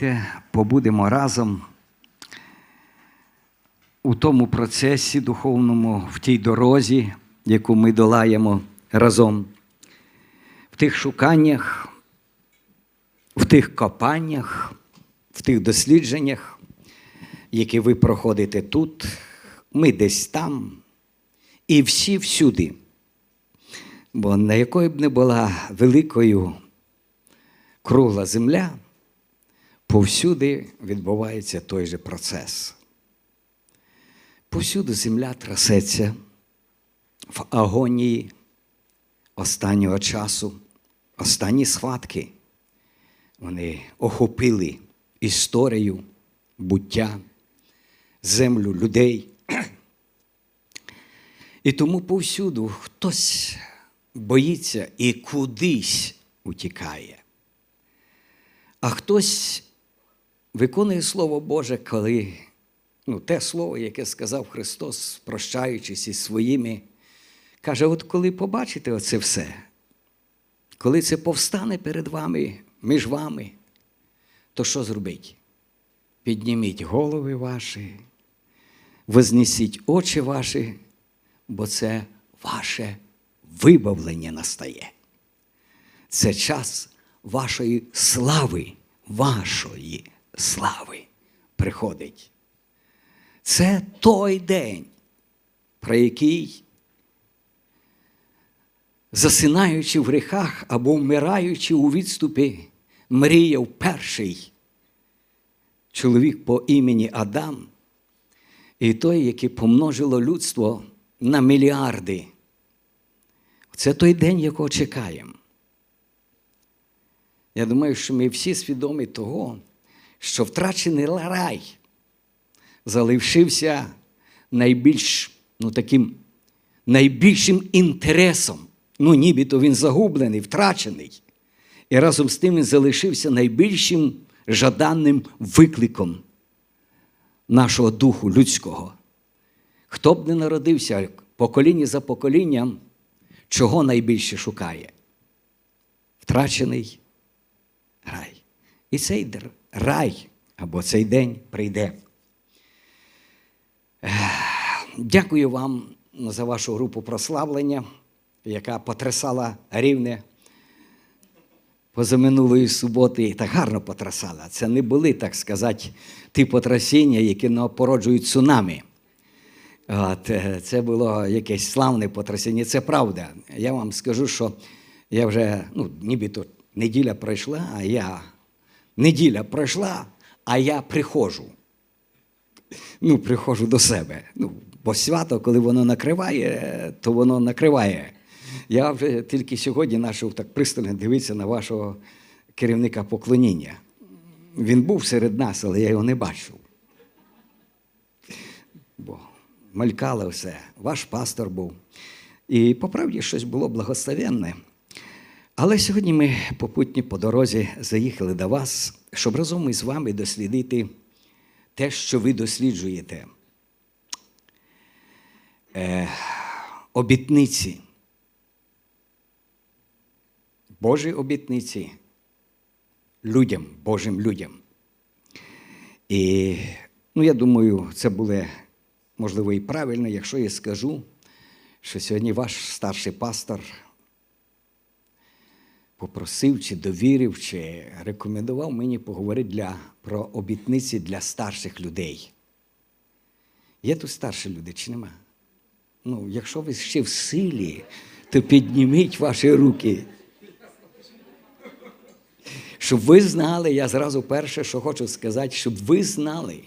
давайте побудемо разом у тому процесі духовному, в тій дорозі, яку ми долаємо разом, в тих шуканнях, в тих копаннях, в тих дослідженнях, які ви проходите тут, ми десь там, і всі всюди. Бо на якої б не була великою кругла земля, повсюди відбувається той же процес. Повсюди земля трасеться в агонії останнього часу, останні схватки. Вони охопили історію, буття, землю людей. І тому повсюду хтось боїться і кудись утікає. А хтось виконує Слово Боже, коли ну, те слово, яке сказав Христос, прощаючись із своїми, каже: от коли побачите оце все, коли це повстане перед вами, між вами, то що зробіть? Підніміть голови ваші, вознесіть очі ваші, бо це ваше вибавлення настає. Це час вашої слави, вашої слави приходить. Це той день, про який, засинаючи в гріхах або вмираючи у відступі, мріяв перший чоловік по імені Адам, і той, який помножило людство на мільярди. Це той день, якого чекаємо. Я думаю, що ми всі свідомі того, що втрачений рай залишився найбільш ну, таким найбільшим інтересом. Ну, нібито він загублений, втрачений. І разом з тим він залишився найбільшим жаданним викликом нашого духу людського. Хто б не народився покоління за поколінням, чого найбільше шукає? Втрачений рай. І цей рай або цей день прийде. Дякую вам за вашу групу прославлення, яка потрясала рівне позаминулої суботи. Так гарно потрясала. Це не були, так сказати, ті потрясіння, які породжують цунамі. От, Це було якесь славне потрясіння. Це правда. Я вам скажу, що я вже, ну, нібито неділя пройшла, а я неділя пройшла, а я приходжу. Ну, приходжу до себе. Ну, Бо свято, коли воно накриває, то воно накриває. Я вже тільки сьогодні почав так пристально дивитися на вашого керівника поклоніння. Він був серед нас, але я його не бачив. Бо малькало все, ваш пастор був. І по правді щось було благословенне. Але сьогодні ми попутні по дорозі заїхали до вас, щоб разом із вами дослідити те, що ви досліджуєте. Е, Обітниці. Божі обітниці людям, Божим людям. І ну, я думаю, це буде можливо і правильно, якщо я скажу, що сьогодні ваш старший пастор попросив, чи довірив, чи рекомендував мені поговорити для, про обітниці для старших людей. Є тут старші люди, чи нема? Ну, якщо ви ще в силі, то підніміть ваші руки. Щоб ви знали, я зразу перше, що хочу сказати, щоб ви знали.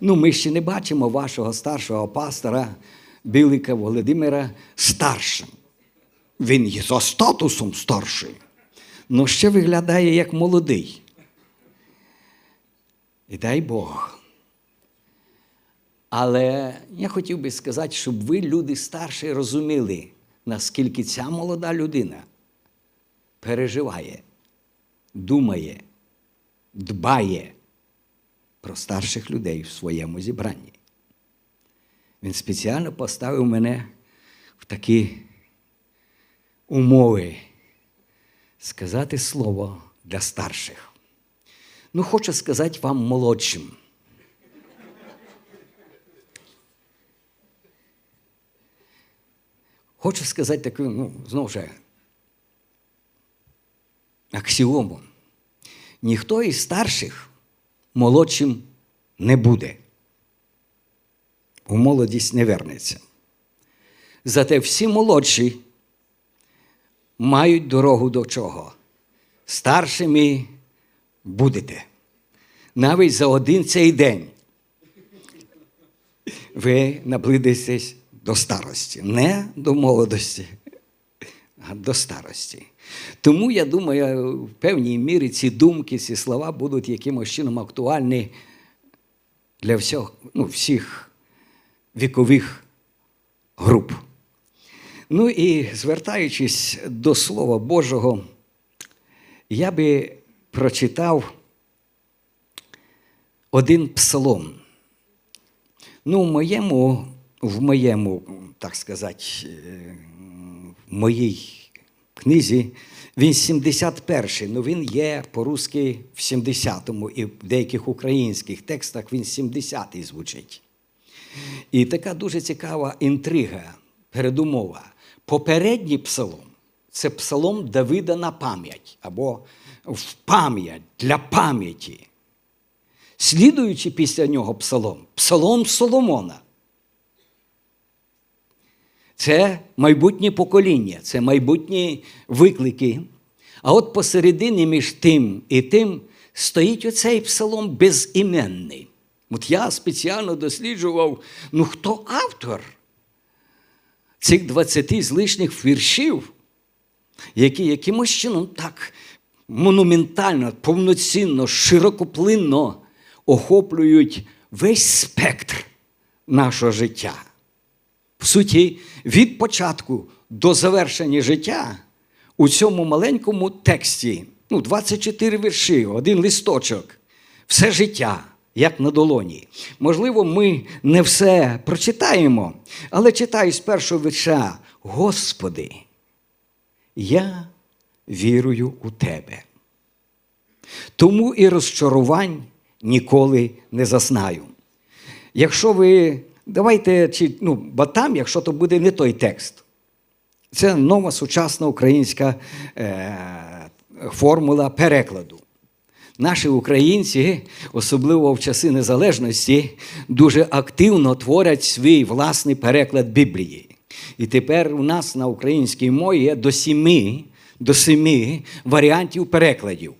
Ну, ми ще не бачимо вашого старшого пастора Білика Володимира старшим. Він є за статусом старший, але ще виглядає як молодий. І дай Бог. Але я хотів би сказати, щоб ви, люди старші, розуміли, наскільки ця молода людина переживає, думає, дбає про старших людей в своєму зібранні. Він спеціально поставив мене в такі умови сказати слово для старших. Ну, хочу сказати вам молодшим. Хочу сказати таку, ну, знову ж, аксіому. Ніхто із старших молодшим не буде. У молодість не вернеться. Зате всі молодші мають дорогу до чого? Старшими будете. Навіть за один цей день ви наблизитесь до старості, не до молодості, а до старості. Тому я думаю, в певній мірі ці думки, ці слова будуть якимось чином актуальні для всіх, ну, всіх вікових груп. Ну і звертаючись до Слова Божого, я би прочитав один псалом. Ну, в моєму, в моєму, так сказати, е, в моїй книзі він 71-й, ну він є по-русски в 70-му, і в деяких українських текстах він 70-й звучить. І така дуже цікава інтрига, передумова. Попередній псалом це псалом Давида на пам'ять або в пам'ять для пам'яті. Слідуючи після нього псалом, псалом Соломона. Це майбутнє покоління, це майбутні виклики. А от посередині між тим і тим стоїть оцей псалом безіменний. От я спеціально досліджував, ну хто автор цих 20 з лишніх віршів, які якимось чином так монументально, повноцінно, широкоплинно охоплюють весь спектр нашого життя. В суті, від початку до завершення життя у цьому маленькому тексті, ну, 24 вірші, один листочок, все життя, як на долоні. Можливо, ми не все прочитаємо, але читаю з першого вірша: Господи, я вірую у Тебе. Тому і розчарувань ніколи не зазнаю. Якщо ви давайте, чи, ну, бо там, якщо то буде не той текст, це нова сучасна українська е, формула перекладу. Наші українці, особливо в часи незалежності, дуже активно творять свій власний переклад Біблії. І тепер у нас на українській мові є до сіми, до семи варіантів перекладів.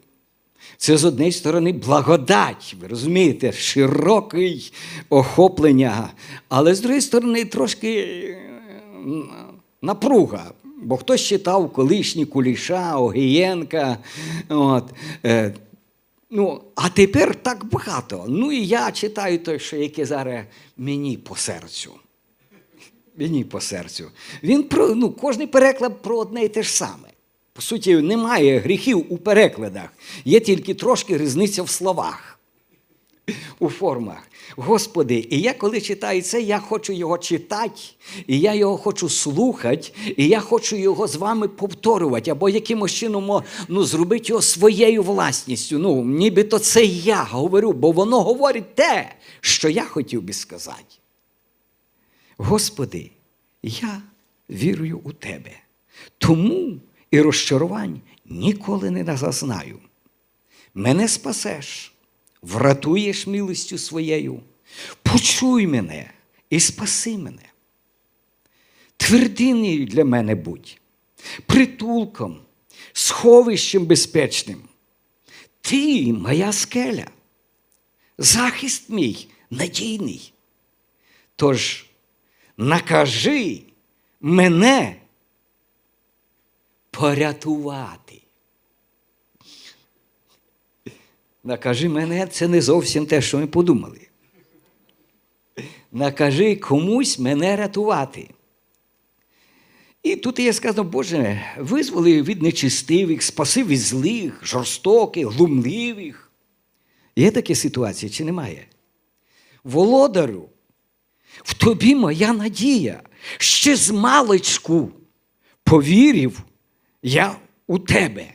Це з однієї сторони благодать, ви розумієте, широкий охоплення, але з другої сторони трошки е, напруга. Бо хтось читав колишні Куліша, Огієнка. От, е, ну, А тепер так багато. Ну і я читаю те, що яке зараз мені по серцю. Мені по серцю. Він про ну, кожний переклад про одне і те ж саме. По суті, немає гріхів у перекладах, є тільки трошки різниця в словах, у формах. Господи, і я коли читаю це, я хочу його читати, і я його хочу слухати, і я хочу його з вами повторювати, або якимось чином ну, зробити його своєю власністю. Ну, нібито це я говорю, бо воно говорить те, що я хотів би сказати. Господи, я вірую у Тебе. Тому і розчарувань ніколи не зазнаю. Мене спасеш, врятуєш милостю своєю, почуй мене і спаси мене. Твердиною для мене будь, притулком, сховищем безпечним. Ти моя скеля, захист мій надійний. Тож накажи мене порятувати. Накажи мене, це не зовсім те, що ми подумали. Накажи комусь мене рятувати. І тут є сказано, Боже, визволи від нечистивих, спаси від злих, жорстоких, глумливих. Є такі ситуації чи немає? Володарю, в тобі моя надія, ще з маличку повірив я у тебе.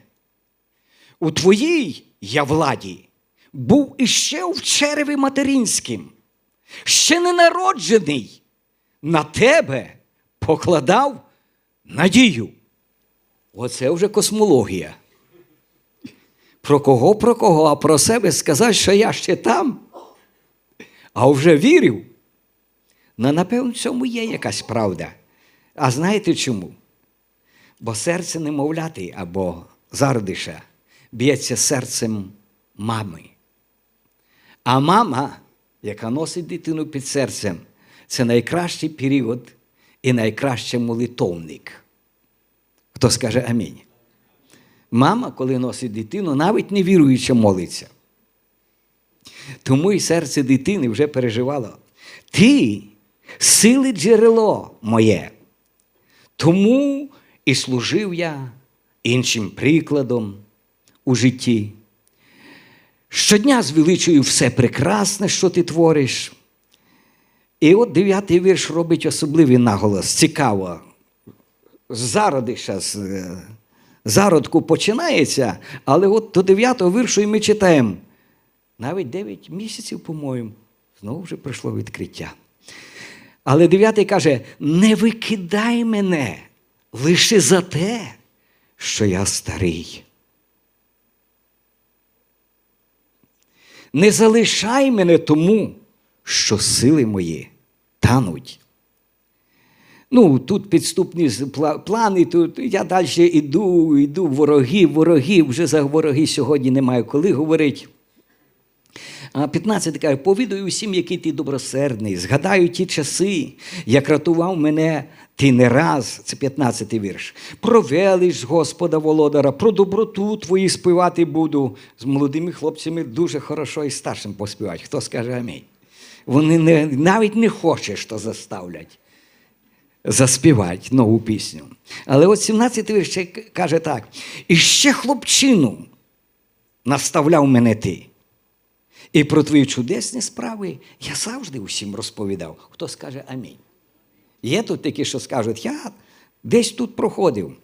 У твоїй я владі, був іще в череві материнським, ще не народжений, на тебе покладав надію. Оце вже космологія. Про кого, про кого, а про себе сказати, що я ще там, а вже вірив. Ну, напевно, в цьому є якась правда. А знаєте чому? Бо серце немовляти або зародиша б'ється серцем мами. А мама, яка носить дитину під серцем, це найкращий період і найкращий молитовник. Хто скаже амінь? Мама, коли носить дитину, навіть не віруючи, молиться. Тому і серце дитини вже переживало. Ти сили джерело моє. Тому і служив я іншим прикладом у житті. Щодня звеличую все прекрасне, що ти твориш. І от дев'ятий вірш робить особливий наголос. Цікаво. З зародиша, з е, зародку починається, але от до дев'ятого віршу і ми читаємо. Навіть дев'ять місяців, по-моєму, знову вже прийшло відкриття. Але дев'ятий каже: не викидай мене лише за те, що я старий. Не залишай мене тому, що сили мої тануть. Ну, тут підступні плани, тут я далі йду, йду, ворогів, ворогів, вже за вороги сьогодні немає коли говорити. А 15 каже, повідаю усім, який ти добросердний, згадаю ті часи, як рятував мене ти не раз, це 15-й вірш. Про велич Господа Володара, про доброту твої співати буду. З молодими хлопцями дуже хорошо і старшим поспівати. Хто скаже амінь? Вони не, навіть не хочуть, що заставлять заспівати нову пісню. Але от 17-й вірш каже так: і ще хлопчину наставляв мене ти. І про твої чудесні справи я завжди усім розповідав. Хто скаже амінь. Є тут такі, що скажуть, я десь тут проходив.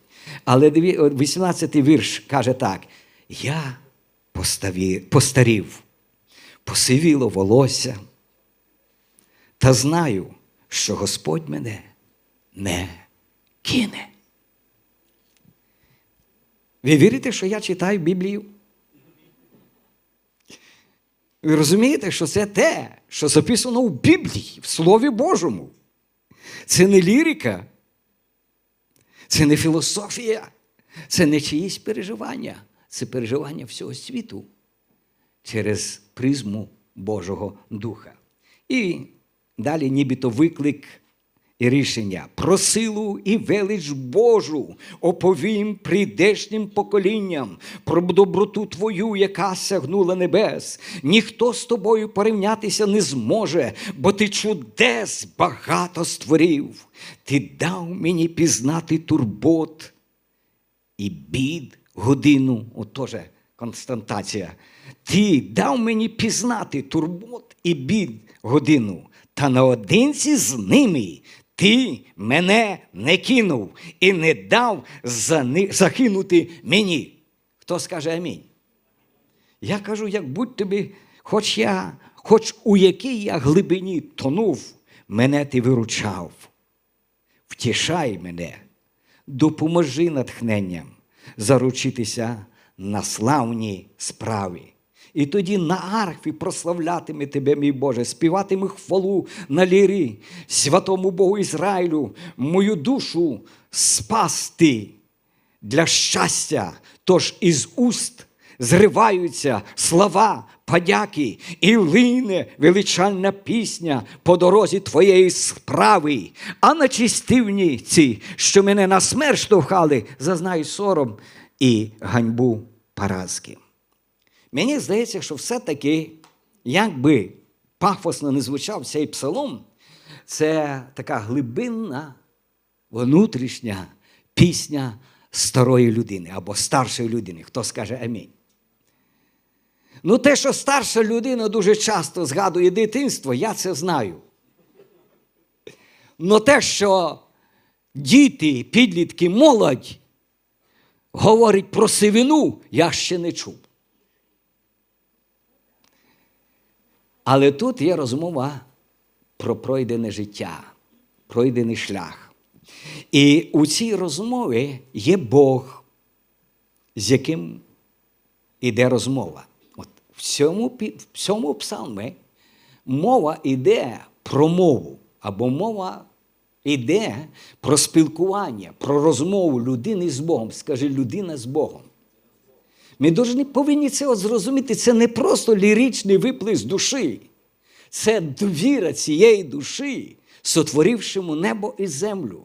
Але 18-й вірш каже так: я постарів, посивіло волосся, та знаю, що Господь мене не кине. Ви вірите, що я читаю Біблію? Ви розумієте, що це те, що записано в Біблії, в Слові Божому. Це не лірика, це не філософія, це не чиїсь переживання, це переживання всього світу через призму Божого Духа. І далі нібито виклик і рішення про силу і велич Божу оповім прийдешнім поколінням, про доброту Твою, яка сягнула небес. Ніхто з тобою порівнятися не зможе, бо ти чудес багато створив. Ти дав мені пізнати турбот і бід годину. От теж константація. Ти дав мені пізнати турбот і бід годину, та наодинці з ними ти мене не кинув і не дав загинути мені. Хто скаже амінь? Я кажу, як будь тобі, хоч я, хоч у якій я глибині тонув, мене ти виручав. Втішай мене, допоможи натхненням заручитися на славні справи. І тоді на арфі прославлятиме тебе, мій Боже, співатиме хвалу на лірі, святому Богу Ізраїлю, мою душу спасти для щастя, тож із уст зриваються слова подяки і лине величальна пісня по дорозі твоєї справи. А на чистивні ці, що мене на смерть штовхали, зазнаю сором і ганьбу поразки. Мені здається, що все-таки, як би пафосно не звучав цей псалом, це така глибинна, внутрішня пісня старої людини або старшої людини. Хто скаже амінь. Ну, те, що старша людина дуже часто згадує дитинство, я це знаю. Но те, що діти, підлітки, молодь говорять про сивину, я ще не чув. Але тут є розмова про пройдене життя, пройдений шлях. І у цій розмові є Бог, з яким іде розмова. От в цьому, в цьому псалмі мова йде про мову, або мова йде про спілкування, про розмову людини з Богом. Скажи, людина з Богом. Ми повинні це зрозуміти. Це не просто ліричний виплеск душі. Це довіра цієї душі, сотворившому небо і землю.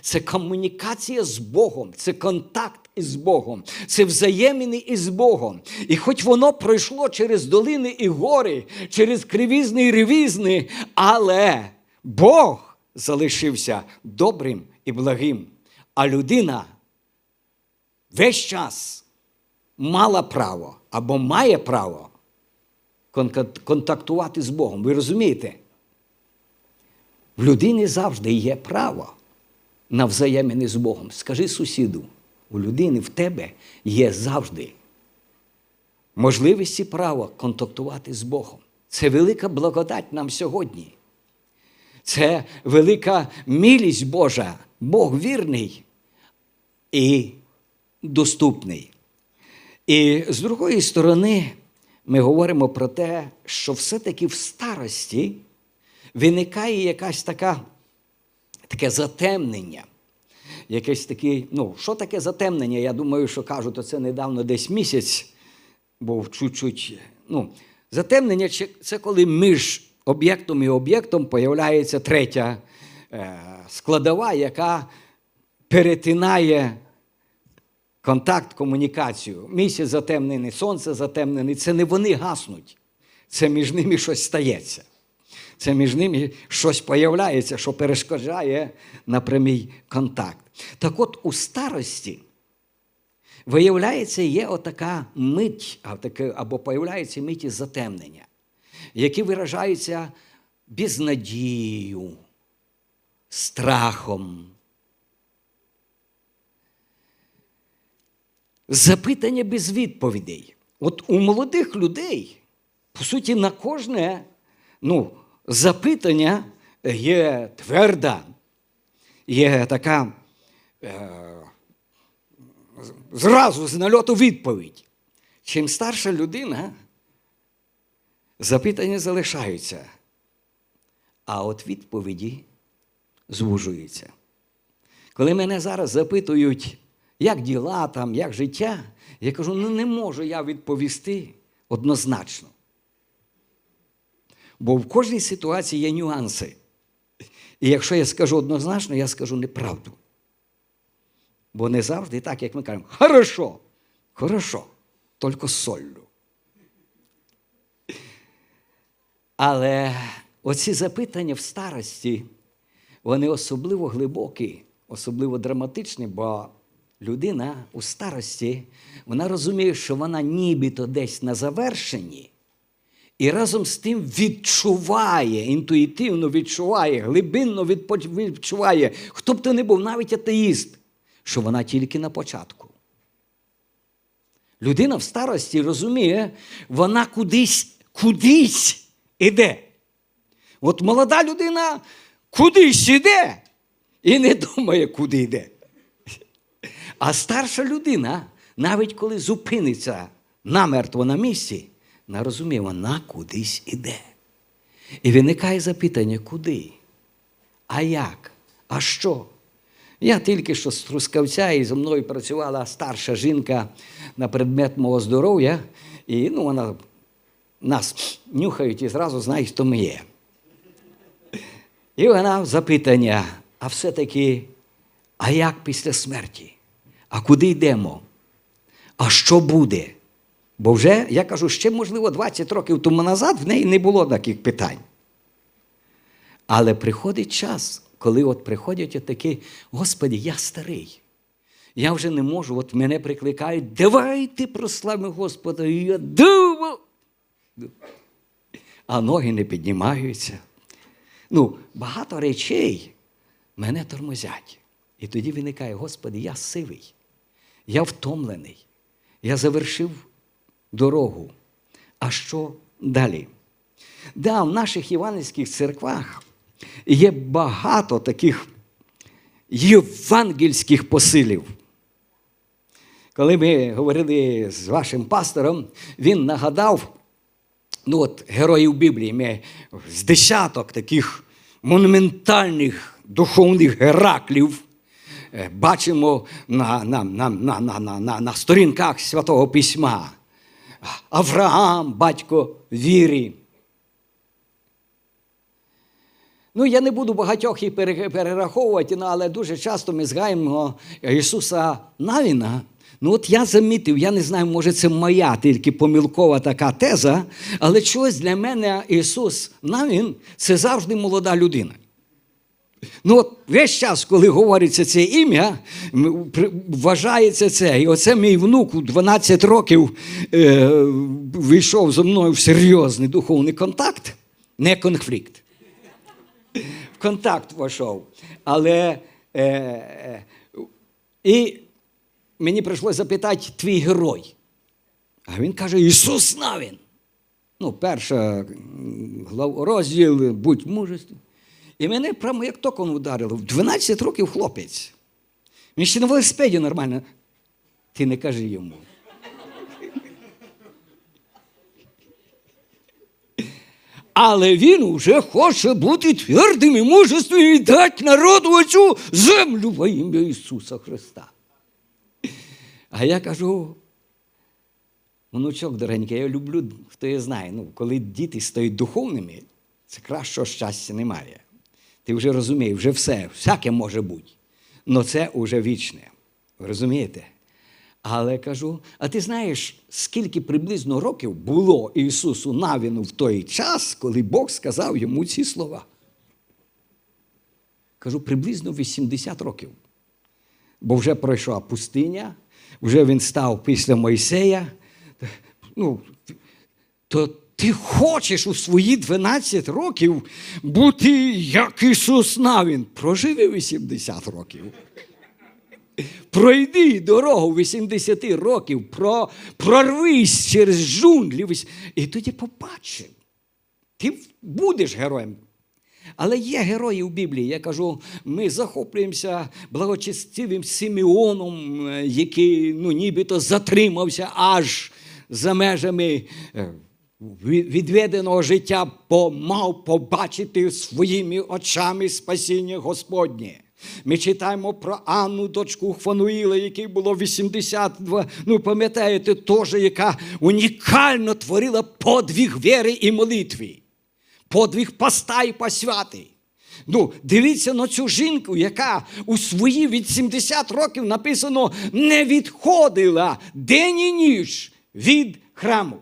Це комунікація з Богом, це контакт із Богом, це взаємини із Богом. І хоч воно пройшло через долини і гори, через кривізни і ревізни, але Бог залишився добрим і благим. А людина весь час мала право або має право контактувати з Богом. Ви розумієте? В людини завжди є право на взаємини з Богом. Скажи сусіду, у людини в тебе є завжди можливість і право контактувати з Богом. Це велика благодать нам сьогодні. Це велика милість Божа, Бог вірний і доступний. І з другої сторони, ми говоримо про те, що все-таки в старості виникає якась така, таке затемнення. Якесь таке, ну, що таке затемнення? Я думаю, що кажуть, то це недавно десь місяць був чуть-чуть. Ну, затемнення це- коли між об'єктом і об'єктом появляється третя е, складова, яка перетинає контакт, комунікацію. Місяць затемнений, сонце затемнене. Це не вони гаснуть. Це між ними щось стається. Це між ними щось появляється, що перешкоджає на прямий контакт. Так от у старості виявляється, є отака мить, або появляється миті затемнення, які виражаються безнадією, страхом, запитання без відповідей. От у молодих людей, по суті, на кожне ну, запитання є тверда, є така е, зразу з нальоту відповідь. Чим старша людина, запитання залишаються, а от відповіді звужуються. Коли мене зараз запитують, як діла там, як життя, я кажу, ну не можу я відповісти однозначно. Бо в кожній ситуації є нюанси. І якщо я скажу однозначно, я скажу неправду. Бо не завжди так, як ми кажемо, хорошо, хорошо, тільки солью. Але оці запитання в старості, вони особливо глибокі, особливо драматичні, бо людина у старості, вона розуміє, що вона нібито десь на завершенні, і разом з тим відчуває, інтуїтивно відчуває, глибинно відчуває, хто б то не був, навіть атеїст, що вона тільки на початку. Людина в старості розуміє, вона кудись, кудись іде. От молода людина кудись іде і не думає, куди йде. А старша людина, навіть коли зупиниться намертво на місці, вона розуміє, вона кудись іде. І виникає запитання, куди? А як? А що? Я тільки що з Трускавця і зі мною працювала старша жінка на предмет мого здоров'я, і ну, вона нас нюхають і зразу знають, хто ми є. І вона запитання, а все-таки, а як після смерті? А куди йдемо? А що буде? Бо вже, я кажу, ще, можливо, 20 років тому назад в неї не було таких питань. Але приходить час, коли от приходять отакі, Господи, я старий. Я вже не можу, от мене прикликають, давайте прославимо Господа. І я думав. А ноги не піднімаються. Ну, багато речей мене тормозять. І тоді виникає, Господи, я сивий, я втомлений, я завершив дорогу. А що далі? Да, в наших євангельських церквах є багато таких євангельських посилів. Коли ми говорили з вашим пастором, він нагадав, ну от героїв Біблії, ми з десяток таких монументальних духовних Гераклів бачимо на, на, на, на, на, на, на, сторінках Святого Письма. Авраам, батько віри. Ну, я не буду багатьох їх перераховувати, ну, але дуже часто ми згаємо Ісуса Навіна. Ну, от я замітив, я не знаю, може, це моя тільки помилкова така теза, але чогось для мене Ісус Навін це завжди молода людина. Ну, от весь час, коли говориться це ім'я, вважається це. І оце мій внук у 12 років е, вийшов зі мною в серйозний духовний контакт, не конфлікт в контакт війшов. Але е, е, і мені прийшлося запитати твій герой. А він каже: Ісус Навін. Ну, перша розділ, будь мужественний. І мене прямо як током ударило. В 12 років хлопець. Він ще на велосипеді нормально. Ти не кажи йому. Але він уже хоче бути твердим і мужественним і дати народу оцю землю во ім'я Ісуса Христа. А я кажу, внучок дорогенький, я люблю, хто я знає, ну, коли діти стають духовними, це кращого щастя немає. Ти вже розумієш, вже все, всяке може бути. Но це вже вічне. Розумієте? Але кажу, а ти знаєш, скільки приблизно років було Ісусу Навіну в той час, коли Бог сказав йому ці слова? Кажу, приблизно 80 років. Бо вже пройшла пустиня, вже він став після Мойсея. Ну, то ти хочеш у свої 12 років бути як Ісус Навін. Проживи 80 років. Пройди дорогу 80 років, про, прорвись через джунглі, і тоді побачив. Ти будеш героєм. Але є герої в Біблії. Я кажу, ми захоплюємося благочестивим Симеоном, е, який ну, нібито затримався аж за межами е, відведеного життя, мав побачити своїми очами спасіння Господнє. Ми читаємо про Анну, дочку Фануїла, якій було 82, ну пам'ятаєте, теж, яка унікально творила подвиг віри і молитви подвиг поста і посвяти. Ну, дивіться на цю жінку, яка у свої 80 років написано не відходила день і ніч від храму.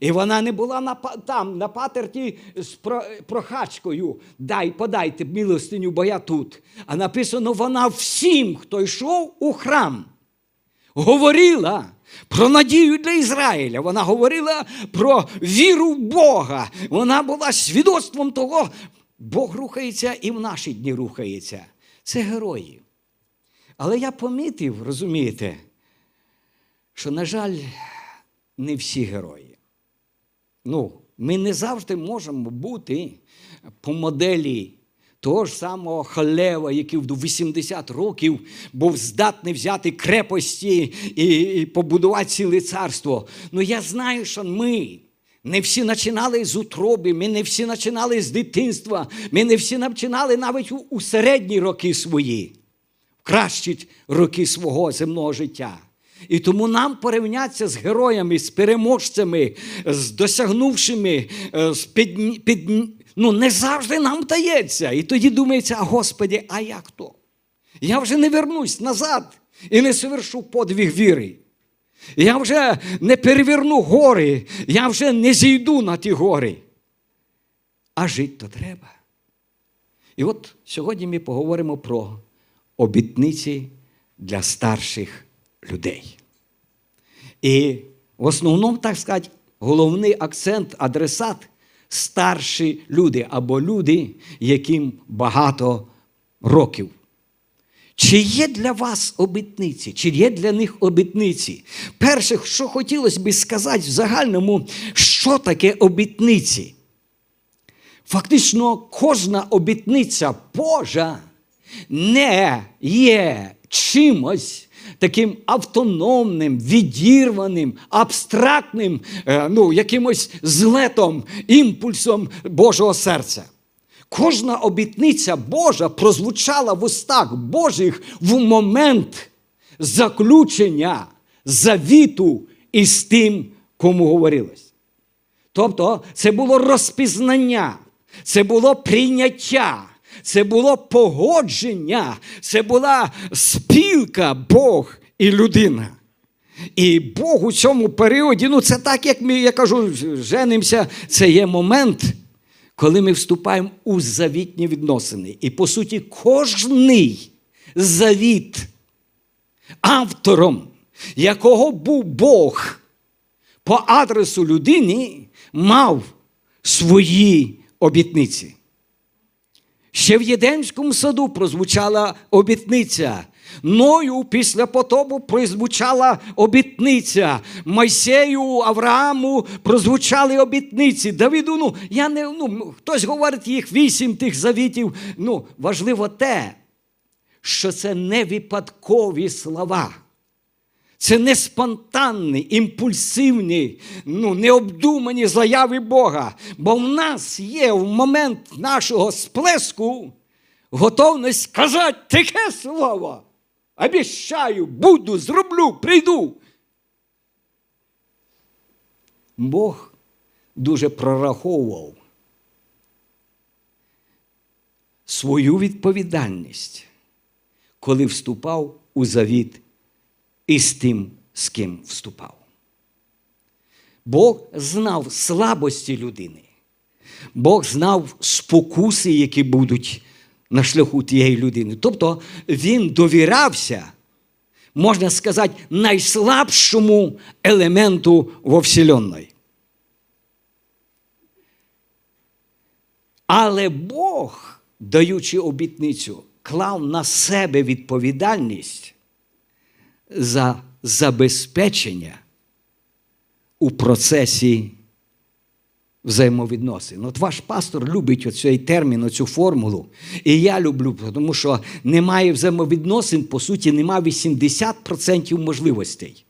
І вона не була на, там, на патерті з про- прохачкою. Дай, подайте милостиню, бо я тут. А написано, вона всім, хто йшов у храм, говорила про надію для Ізраїля. Вона говорила про віру в Бога. Вона була свідоцтвом того, Бог рухається і в наші дні рухається. Це герої. Але я помітив, розумієте, що, на жаль, не всі герої. Ну, ми не завжди можемо бути по моделі того ж самого Халева, який в 80 років був здатний взяти крепості і, і побудувати ціле царство. Ну я знаю, що ми. Не всі починали з утроби, ми не всі починали з дитинства, ми не всі починали навіть у, середні роки свої, в кращі роки свого земного життя. І тому нам порівнятися з героями, з переможцями, з досягнувшими, е, з під, під, ну, не завжди нам вдається. І тоді думається, а Господі, а я хто? Я вже не вернусь назад і не совершу подвиг віри. Я вже не переверну гори, я вже не зійду на ті гори. А жити то треба. І от сьогодні ми поговоримо про обітниці для старших людей. І в основному, так сказати, головний акцент, адресат старші люди або люди, яким багато років. Чи є для вас обітниці, чи є для них обітниці? Перше, що хотілося б сказати в загальному, що таке обітниці? Фактично, кожна обітниця Божа не є чимось таким автономним, відірваним, абстрактним, е, ну, якимось злетом, імпульсом Божого серця. Кожна обітниця Божа прозвучала в устах Божих в момент заключення завіту із тим, кому говорилось. Тобто, це було розпізнання, це було прийняття, це було погодження, це була спілка Бог і людина. І Бог у цьому періоді, ну це так, як ми, я кажу, женимося, це є момент, коли ми вступаємо у завітні відносини. І по суті, кожний завіт, автором якого був Бог по адресу людини, мав свої обітниці. Ще в Єдемському саду прозвучала обітниця. Ною після потопу прозвучала обітниця. Майсею, Аврааму прозвучали обітниці. Давіду, ну, я не, ну, хтось говорить їх вісім тих завітів. Ну, важливо те, що це не випадкові слова. Це не спонтанні, імпульсивні, ну, необдумані заяви Бога. Бо в нас є в момент нашого сплеску готовність сказати таке слово. Обіщаю, буду, зроблю, прийду. Бог дуже прораховував свою відповідальність, коли вступав у завіт із тим, з ким вступав. Бог знав слабості людини. Бог знав спокуси, які будуть на шляху тієї людини. Тобто він довірався, можна сказати, найслабшому елементу во Вселенной. Але Бог, даючи обітницю, клав на себе відповідальність за забезпечення у процесі взаємовідносин. От ваш пастор любить оцей термін, оцю формулу. І я люблю, тому що немає взаємовідносин, по суті, немає 80% можливостей.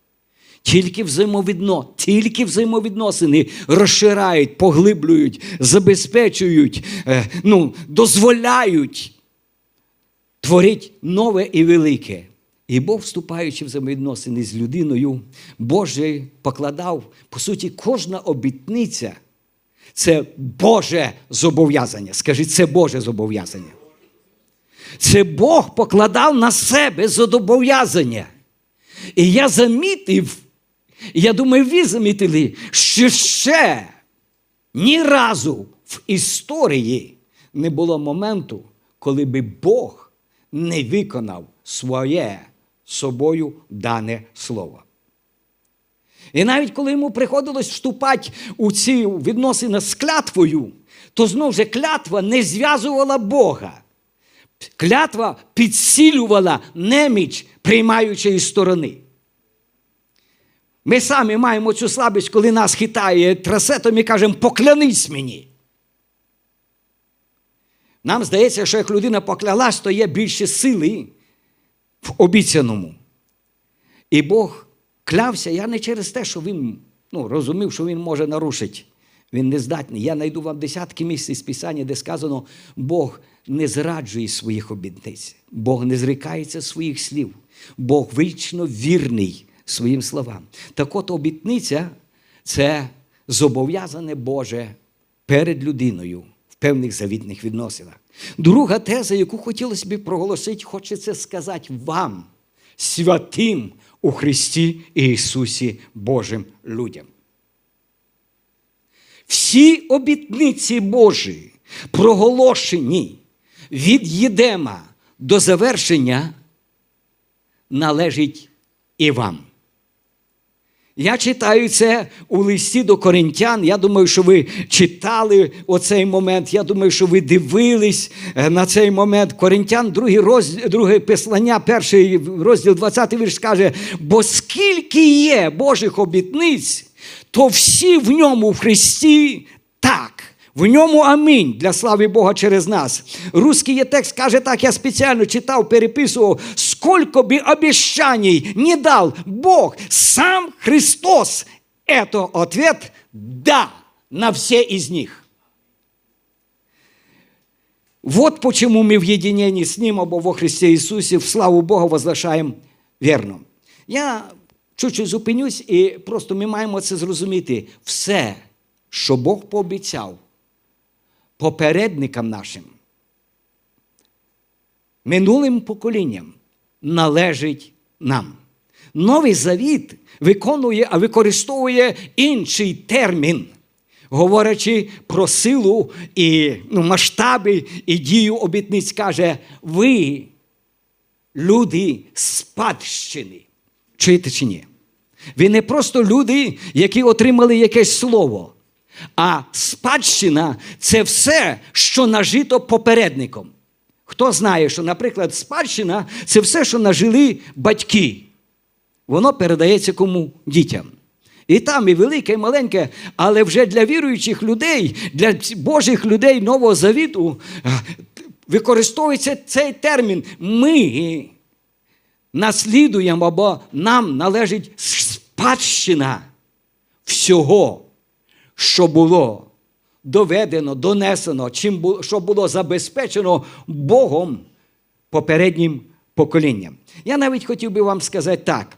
Тільки взаємовідно, тільки взаємовідносини розширають, поглиблюють, забезпечують, е, ну, дозволяють творити нове і велике. І Бог, вступаючи в взаємовідносини з людиною, Боже покладав, по суті, кожна обітниця це Боже зобов'язання. Скажіть, це Боже зобов'язання. Це Бог покладав на себе зобов'язання. І я замітив, я думаю, ви замітили, що ще ні разу в історії не було моменту, коли би Бог не виконав своє собою дане слово. І навіть коли йому приходилось вступати у ці відносини з клятвою, то знову ж клятва не зв'язувала Бога. Клятва підсилювала неміч приймаючої сторони. Ми самі маємо цю слабість, коли нас хитає трасе, ми кажемо, поклянись мені. Нам здається, що як людина поклялась, то є більше сили в обіцяному. І Бог клявся я не через те, що він ну, розумів, що він може нарушити. Він не здатний. Я знайду вам десятки місць з Писання, де сказано, Бог не зраджує своїх обітниць, Бог не зрікається своїх слів, Бог вічно вірний своїм словам. Так от обітниця це зобов'язане Боже перед людиною в певних завітних відносинах. Друга теза, яку хотілося б проголосити, хочеться сказати вам, святим у Христі Ісусі Божим людям. Всі обітниці Божі, проголошені від Єдема до завершення, належить і вам. Я читаю це у листі до коринтян. Я думаю, що ви читали оцей момент. Я думаю, що ви дивились е, на цей момент. Коринтян, другий розділ, друге послання, перший розділ 20 вірш каже: бо скільки є Божих обітниць, то всі в ньому в Христі так. В ньому амінь для слави Бога через нас. Русский є текст каже так, я спеціально читав, переписував, сколько би обещаний не дал Бог, сам Христос. Это ответ «да» на все из них. Вот почему мы в единении с Ним, або во Христе Иисусе, в славу Бога возглашаємо вірно. Я чуть-чуть зупинюсь, і просто ми маємо це зрозуміти. Все, що Бог пообіцяв попередникам нашим, минулим поколінням належить нам. Новий завіт виконує, а використовує інший термін, говорячи про силу і ну, масштаби і дію обітниць, каже, ви, люди спадщини. Чуєте чи ні? Ви не просто люди, які отримали якесь слово. А спадщина це все, що нажито попередником. Хто знає, що, наприклад, спадщина це все, що нажили батьки. Воно передається кому дітям. І там і велике, і маленьке, але вже для віруючих людей, для Божих людей Нового Завіту використовується цей термін. Ми наслідуємо або нам належить спадщина всього що було доведено, донесено, чим було, що було забезпечено Богом попереднім поколінням. Я навіть хотів би вам сказати так.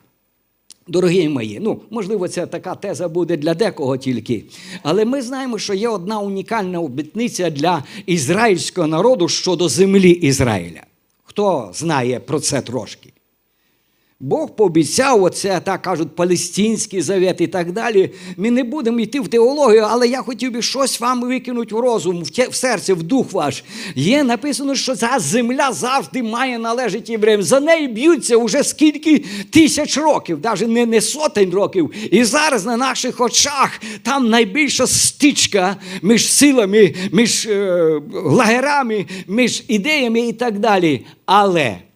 Дорогі мої, ну, можливо, ця така теза буде для декого тільки. Але ми знаємо, що є одна унікальна обітниця для ізраїльського народу щодо землі Ізраїля. Хто знає про це трошки? Бог пообіцяв, оце так кажуть, Палестинський завет і так далі. Ми не будемо йти в теологію, але я хотів би щось вам викинути в розум, в серце, в дух ваш. Є написано, що ця земля завжди має належати євреям. За неї б'ються вже скільки тисяч років, навіть не, не сотень років. І зараз на наших очах там найбільша стичка між силами, між е, лагерами, між ідеями і так далі. Але.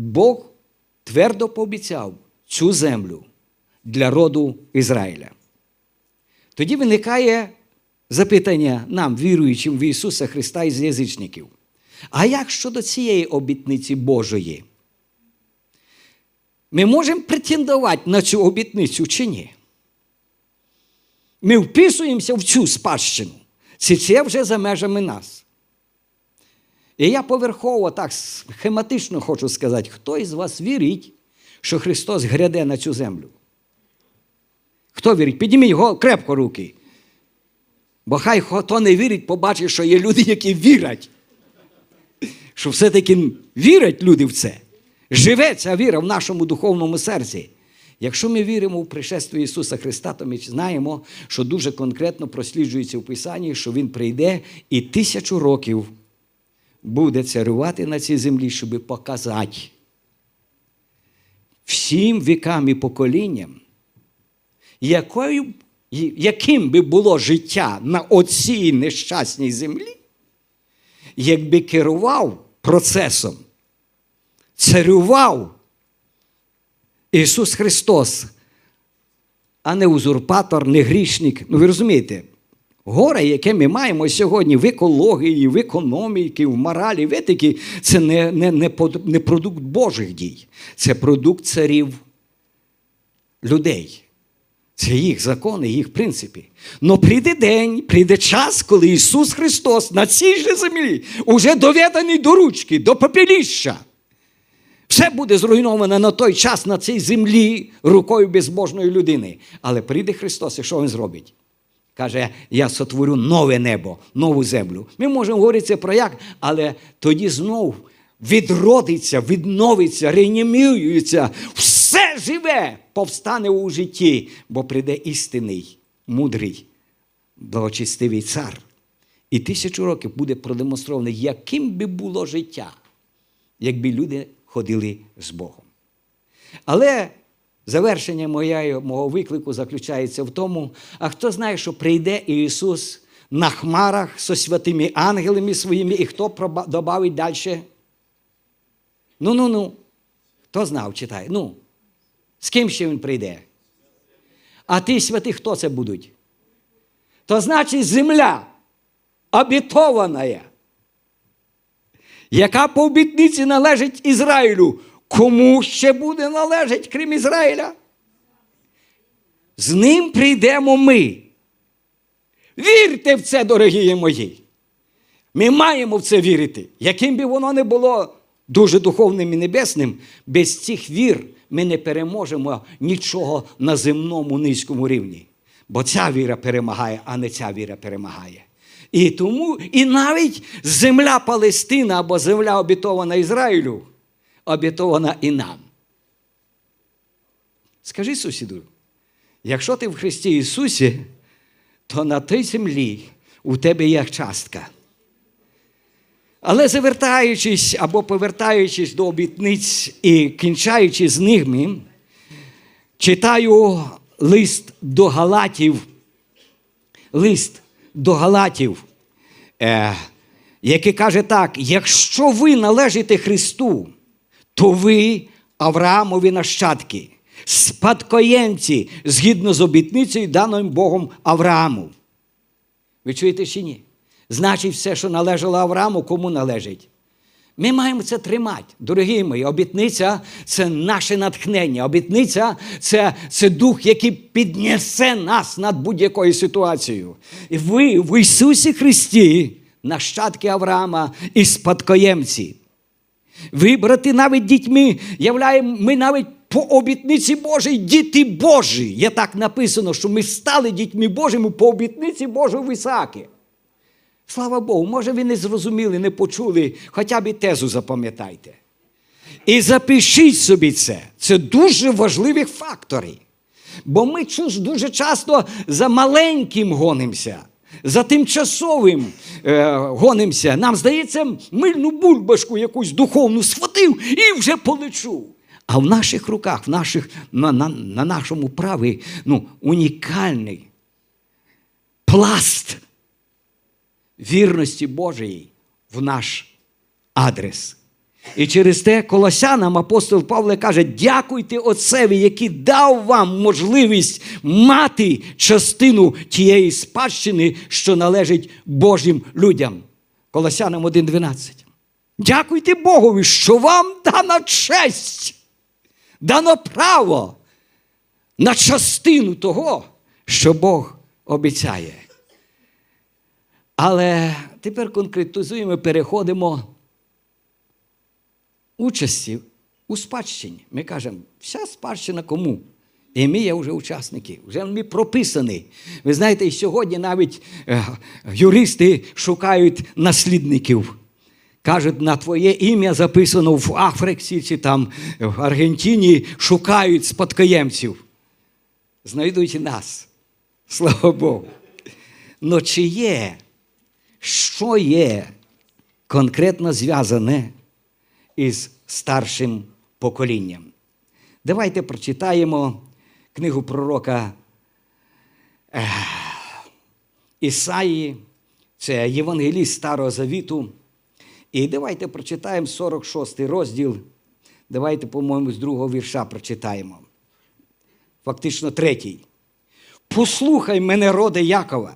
Бог твердо пообіцяв цю землю для роду Ізраїля. Тоді виникає запитання нам, віруючим в Ісуса Христа із язичників. А як щодо цієї обітниці Божої? Ми можемо претендувати на цю обітницю чи ні? Ми вписуємося в цю спадщину. Чи це вже за межами нас? І я поверхово так схематично хочу сказати, хто із вас вірить, що Христос гряде на цю землю? Хто вірить? Підніміть його крепко руки. Бо хай хто не вірить, побачить, що є люди, які вірять. Що все-таки вірять люди в це. Живе ця віра в нашому духовному серці. Якщо ми віримо в пришество Ісуса Христа, то ми знаємо, що дуже конкретно просліджується в Писанні, що Він прийде і тисячу років буде царювати на цій землі, щоб показати всім вікам і поколінням, якою, яким би було життя на оцій нещасній землі, якби керував процесом, царював Ісус Христос, а не узурпатор, не грішник. Ну, ви розумієте? Горе, яке ми маємо сьогодні в екології, в економіці, в моралі, в етиці, це не, не, не, не продукт Божих дій, це продукт царів людей. Це їх закони, їх принципи. Но прийде день, прийде час, коли Ісус Христос на цій же землі уже доведений до ручки, до попеліща. Все буде зруйновано на той час на цій землі рукою безбожної людини. Але прийде Христос, і що Він зробить? Каже, я сотворю нове небо, нову землю. Ми можемо говорити про як, але тоді знов відродиться, відновиться, реанімується, все живе, повстане у житті, бо прийде істинний, мудрий, благочестивий цар. І тисячу років буде продемонстровано, яким би було життя, якби люди ходили з Богом. Але Завершення моєї, мого виклику заключається в тому, а хто знає, що прийде Ісус на хмарах зі святими ангелами своїми, і хто добавить далі? Ну, ну, ну. Хто знав, читає? Ну. З ким ще він прийде? А ті святі, хто це будуть? То значить земля обітована, яка по обітниці належить Ізраїлю. Кому ще буде належать, крім Ізраїля? З ним прийдемо ми. Вірте в це, дорогі мої. Ми маємо в це вірити. Яким би воно не було дуже духовним і небесним, без цих вір ми не переможемо нічого на земному низькому рівні. Бо ця віра перемагає, а не ця віра перемагає. І тому, і навіть земля Палестина або земля обітована Ізраїлю, обітована і нам. Скажи сусіду, якщо ти в Христі Ісусі, то на тій землі у тебе є частка. Але завертаючись або повертаючись до обітниць і кінчаючи з ними, читаю лист до Галатів, лист до Галатів, е, який каже так: якщо ви належите Христу, то ви Авраамові нащадки, спадкоємці згідно з обітницею, даною Богом Аврааму. Ви чуєте чи ні? Значить, все, що належало Аврааму, кому належить? Ми маємо це тримати, дорогі мої. Обітниця це наше натхнення. Обітниця це, це дух, який піднесе нас над будь-якою ситуацією. І ви в Ісусі Христі, нащадки Авраама і спадкоємці. Вибрати навіть дітьми, являємо ми навіть по обітниці Божій діти Божі. Є так написано, що ми стали дітьми Божими по обітниці Божої в Ісааки. Слава Богу, може ви не зрозуміли, не почули, хоча б тезу запам'ятайте. І запишіть собі це. Це дуже важливі фактори. Бо ми дуже часто за маленьким гонимося, за тимчасовим е, гонимося. Нам здається, мильну бульбашку якусь духовну схватив і вже полечу. А в наших руках, в наших, на, на, на нашому праві ну, унікальний пласт вірності Божої в наш адрес. І через те Колосянам апостол Павло каже: дякуйте Отцеві, який дав вам можливість мати частину тієї спадщини, що належить Божим людям. Колосянам 1.12. Дякуйте Богові, що вам дана честь, дано право на частину того, що Бог обіцяє. Але тепер конкретизуємо, переходимо участі у спадщині. Ми кажемо, вся спадщина кому? І ми є вже учасники, вже ми прописані. Ви знаєте, і сьогодні навіть е, юристи шукають наслідників. Кажуть, на твоє ім'я записано в Африці чи там в Аргентині шукають спадкоємців. Знайдуть нас. Слава Богу. Но чи є, що є конкретно зв'язане із старшим поколінням? Давайте прочитаємо книгу пророка Ісаї, це Євангеліст Старого Завіту. І давайте прочитаємо 46 розділ. Давайте, по-моєму, з другого вірша прочитаємо. Фактично третій. Послухай мене, роде Якова,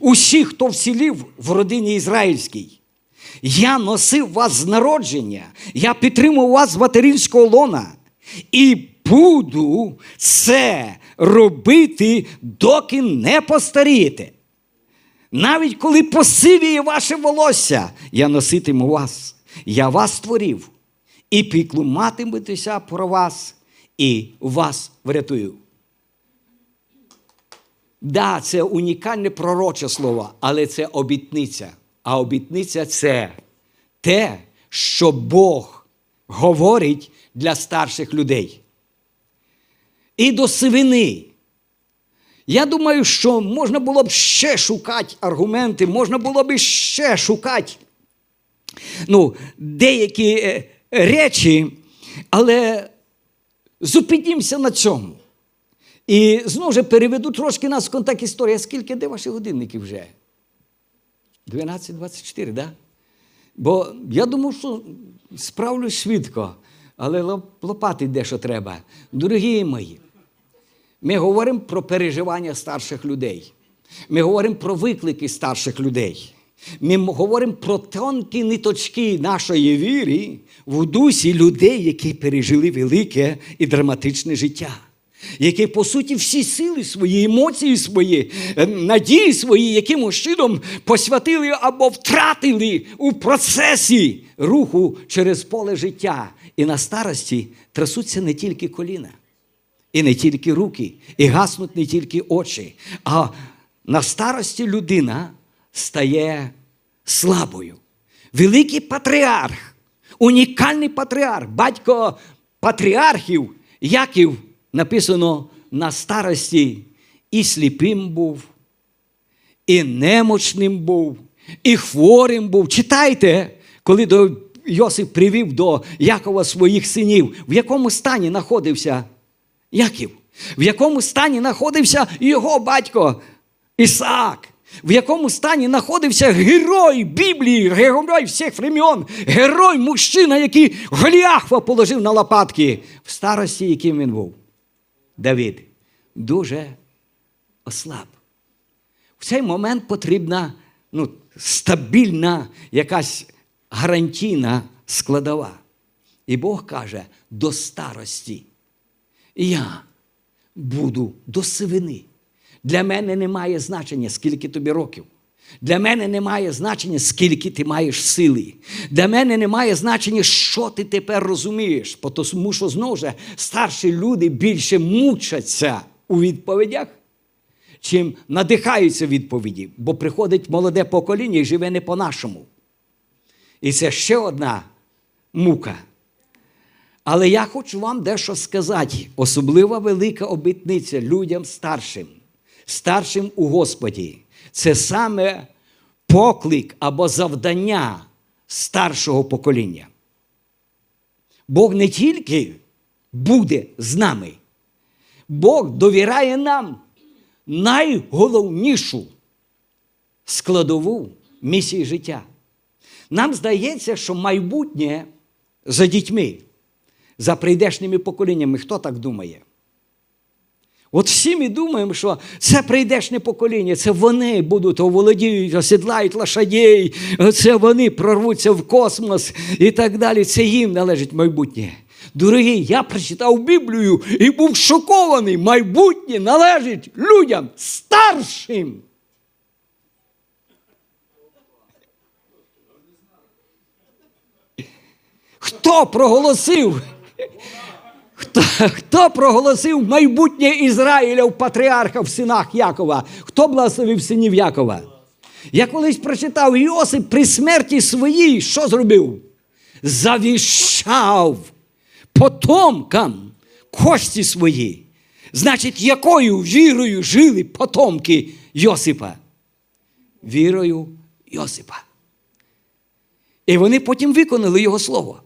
усі, хто вцілів в родині ізраїльській. Я носив вас з народження, я підтримував вас з материнського лона. І буду це робити, доки не постарієте. Навіть коли посивіє ваше волосся, я носитиму вас. Я вас створив і піклуматиметеся про вас, і вас врятую. Да, це унікальне пророче слово, але це обітниця. А обітниця це те, що Бог говорить для старших людей. І до сивини. Я думаю, що можна було б ще шукати аргументи, можна було б ще шукати ну, деякі е, речі, але зупинімося на цьому. І знову ж переведу трошки нас в контакт історії. Скільки де ваші годинники вже? 12.24, так? Да? Бо я думав, що справлюсь швидко, але лоп- лопати дещо треба. Дорогі мої, ми говоримо про переживання старших людей. Ми говоримо про виклики старших людей. Ми говоримо про тонкі ниточки нашої віри в дусі людей, які пережили велике і драматичне життя. Які, по суті, всі сили свої, емоції свої, е, надії свої, якимось чином посвятили або втратили у процесі руху через поле життя. І на старості трясуться не тільки коліна, і не тільки руки, і гаснуть не тільки очі. А на старості людина стає слабою. Великий патріарх, унікальний патріарх, батько патріархів, Яків написано на старості і сліпим був, і немочним був, і хворим був. Читайте, коли до Йосип привів до Якова своїх синів, в якому стані знаходився Яків, в якому стані знаходився його батько Ісаак, в якому стані знаходився герой Біблії, герой всіх времен, герой мужчина, який Голіафа положив на лопатки в старості, яким він був. Давид дуже ослаб. В цей момент потрібна ну, стабільна якась гарантійна складова. І Бог каже, до старості я буду до сивини. Для мене немає значення, скільки тобі років. Для мене немає значення, скільки ти маєш сили. Для мене немає значення, що ти тепер розумієш. Тому що знову ж старші люди більше мучаться у відповідях, чим надихаються відповіді, бо приходить молоде покоління і живе не по-нашому. І це ще одна мука. Але я хочу вам дещо сказати. Особлива велика обітниця людям старшим, старшим у Господі. Це саме поклик або завдання старшого покоління. Бог не тільки буде з нами, Бог довіряє нам найголовнішу складову місії життя. Нам здається, що майбутнє за дітьми, за прийдешніми поколіннями. Хто так думає? От всі ми думаємо, що це прийдешнє покоління, це вони будуть оволодіють, осідлають лошадей, це вони прорвуться в космос і так далі. Це їм належить майбутнє. Дорогі, я прочитав Біблію і був шокований. Майбутнє належить людям старшим. Хто проголосив? Хто, хто проголосив майбутнє Ізраїля в патріарха в синах Якова? Хто благословив синів Якова? Я колись прочитав Йосип при смерті своїй, що зробив? Завіщав потомкам кості свої. Значить, якою вірою жили потомки Йосипа? Вірою Йосипа. І вони потім виконали його слово.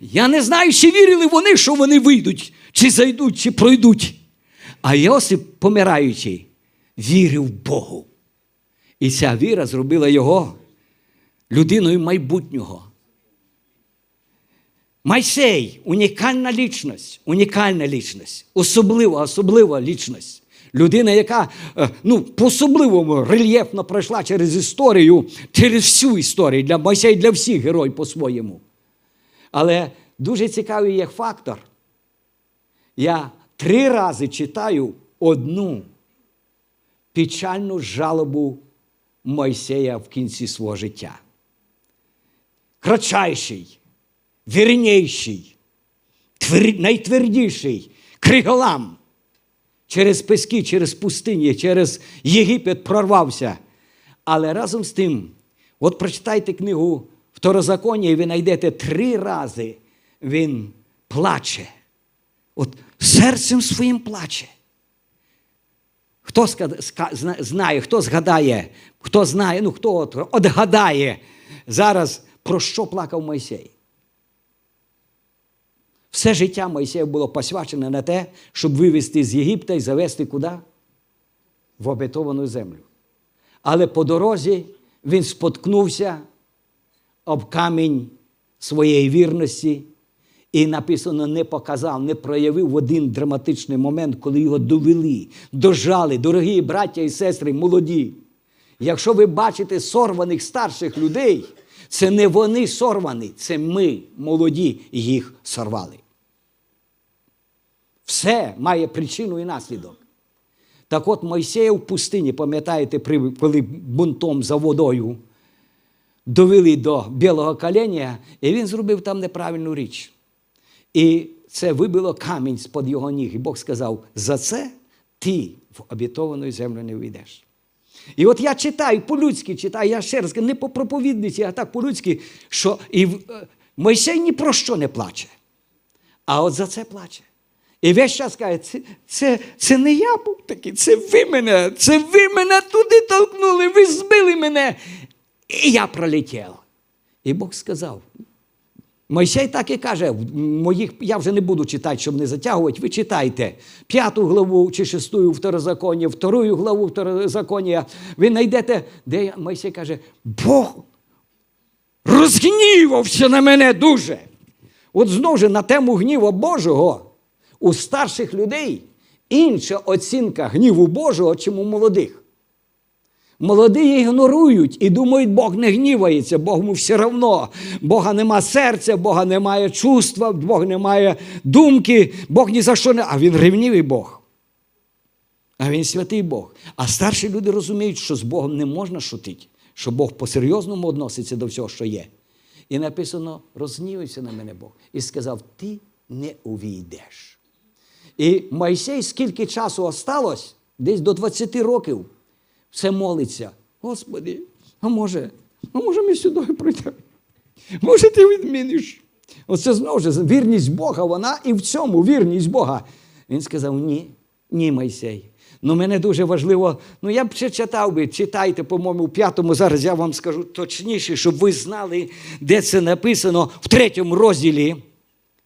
Я не знаю, чи вірили вони, що вони вийдуть, чи зайдуть, чи пройдуть. А Йосип, помираючи, вірив Богу. І ця віра зробила його людиною майбутнього. Майсей унікальна лічність, унікальна лічність, особлива, особлива лічність. Людина, яка е, ну, по-особливому рельєфно пройшла через історію, через всю історію. Для Мойсей для всіх герой по-своєму. Але дуже цікавий є фактор. Я три рази читаю одну печальну жалобу Мойсея в кінці свого життя. Кратчайший, вірніший, твер... найтвердіший криголам через пески, через пустині, через Єгипет прорвався. Але разом з тим, от прочитайте книгу Второзаконня, і ви знайдете три рази він плаче. От серцем своїм плаче. Хто знає, хто згадає, хто знає, ну хто от, отгадає зараз, про що плакав Мойсей? Все життя Мойсея було посвячене на те, щоб вивезти з Єгипта і завести куди? В обетовану землю. Але по дорозі він споткнувся об камінь своєї вірності і написано, не показав, не проявив в один драматичний момент, коли його довели, дожали, дорогі браття і сестри, молоді. Якщо ви бачите сорваних старших людей, це не вони сорвані, це ми, молоді, їх сорвали. Все має причину і наслідок. Так от Мойсея в пустині, пам'ятаєте, коли бунтом за водою довели до білого коленя, і він зробив там неправильну річ. І це вибило камінь з-под його ніг. І Бог сказав: за це ти в обітовану землю не війдеш. І от я читаю, по-людськи читаю, я ще раз кажу, не по проповідниці, а так по-людськи, що і е, Мойсей ні про що не плаче. А от за це плаче. І весь час каже, це, це, це не я був такий, це ви мене, це ви мене туди толкнули, ви збили мене. І я пролетів. І Бог сказав. Мойсей так і каже, моїх, я вже не буду читати, щоб не затягувати, ви читайте п'яту главу чи шесту второзаконня, вторую главу второзаконня, ви знайдете, де Мойсей каже, Бог розгнівався на мене дуже. От знову ж на тему гніву Божого у старших людей інша оцінка гніву Божого, чим у молодих. Молоді ігнорують і думають, Бог не гнівається, Бог йому все одно. Бога нема серця, Бога немає чувства, Бог не має думки, Бог ні за що не. А він ревнівий Бог. А він святий Бог. А старші люди розуміють, що з Богом не можна шутити, що Бог по-серйозному відноситься до всього, що є. І написано: розгнівався на мене Бог і сказав: Ти не увійдеш. І Мойсей, скільки часу осталось, десь до 20 років, все молиться. Господи, а може, а може ми сюди прийдемо? Може, ти відміниш? Оце знову ж вірність Бога, вона і в цьому вірність Бога. Він сказав: ні, ні, Мойсей. Ну, мене дуже важливо, ну я б ще читав би, читайте, по-моєму, в п'ятому, зараз я вам скажу точніше, щоб ви знали, де це написано в третьому розділі,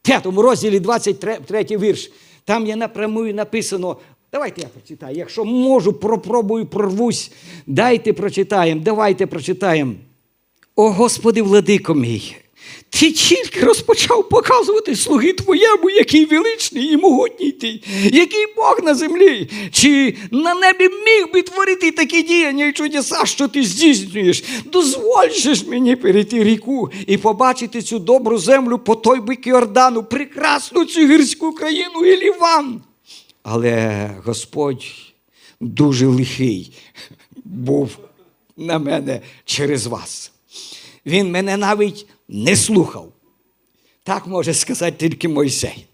п'ятому розділі 23 вірш. Там є напряму написано. Давайте я прочитаю. Якщо можу, пропробую, прорвусь. Дайте прочитаємо, давайте прочитаємо. О Господи, владико мій, ти тільки розпочав показувати слуги твоєму, який величний і могутній ти, який Бог на землі. Чи на небі міг би творити такі діяння і чудеса, що ти здійснюєш? Дозволь мені перейти ріку і побачити цю добру землю по той бік Йордану, прекрасну цю гірську країну і Ліван. Але Господь дуже лихий був на мене через вас. Він мене навіть не слухав. Так може сказати тільки Мойсей.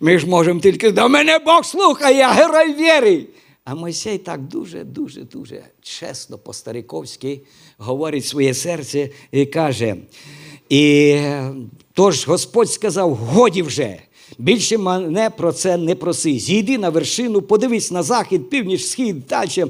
Ми ж можемо тільки до мене Бог слухає, я герой віри. А Мойсей так дуже, дуже, дуже чесно, по-стариковськи говорить своє серце і каже: і тож Господь сказав: годі вже. Більше мене про це не проси. Зійди на вершину, подивись на захід, північ, схід, далі.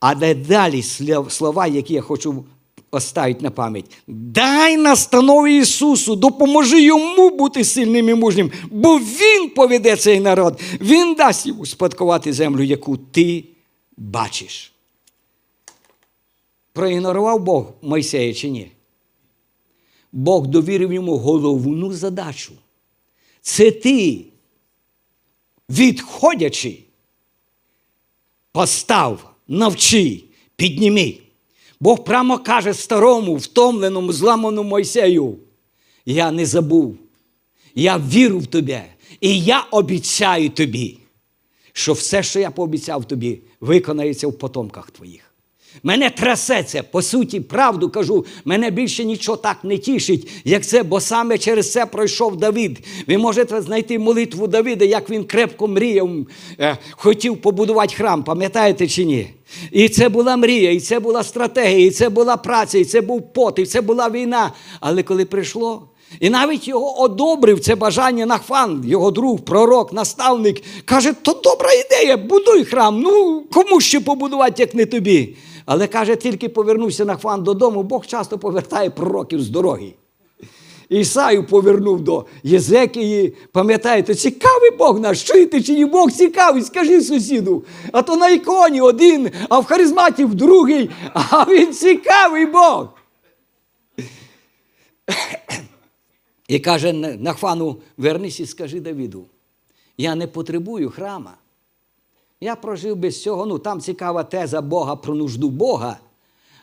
А де далі слова, які я хочу оставити на пам'ять. Дай настанову Ісусу, допоможи йому бути сильним і мужнім, бо Він поведе цей народ, Він дасть йому спадкувати землю, яку ти бачиш. Проігнорував Бог Мойсея чи ні? Бог довірив йому головну задачу. Це ти, відходячи, постав, навчи, підніми. Бог прямо каже старому, втомленому, зламаному Мойсею: Я не забув, я вірю в тебе, і я обіцяю тобі, що все, що я пообіцяв тобі, виконається в потомках твоїх. Мене трясеться, по суті, правду кажу, мене більше нічого так не тішить, як це, бо саме через це пройшов Давид. Ви можете знайти молитву Давида, як він крепко мріяв, е, хотів побудувати храм, пам'ятаєте чи ні? І це була мрія, і це була стратегія, і це була праця, і це був пот, і це була війна. Але коли прийшло, і навіть його одобрив це бажання Нахфан, його друг, пророк, наставник, каже: то добра ідея, будуй храм. Ну кому ще побудувати, як не тобі? Але каже, тільки повернувся Нахфан додому, Бог часто повертає пророків з дороги. Ісаю повернув до Єзекії. Пам'ятаєте, цікавий Бог наш, чуєте, чи ні Бог цікавий, скажи сусіду. А то на іконі один, а в харизматів другий, а він цікавий Бог. І каже Нахвану, вернись і скажи Давіду, я не потребую храма. Я прожив без цього. Ну, там цікава теза Бога про нужду Бога.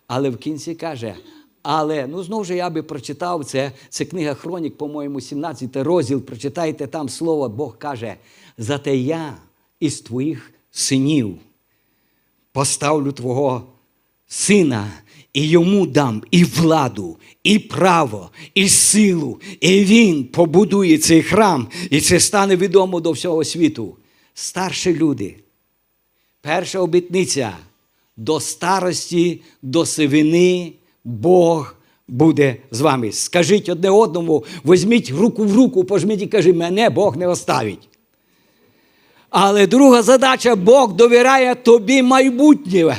Але в кінці каже, але ну знову ж я би прочитав це, це книга Хронік, по-моєму, 17 розділ. Прочитайте там слово, Бог каже: зате я із твоїх синів поставлю твого сина, і йому дам і владу, і право, і силу, і він побудує цей храм, і це стане відомо до всього світу. Старші люди. Перша обітниця до старості, до сивини Бог буде з вами. Скажіть одне одному, візьміть руку в руку, пожміть і кажіть, мене Бог не оставить. Але друга задача Бог довіряє тобі майбутнє.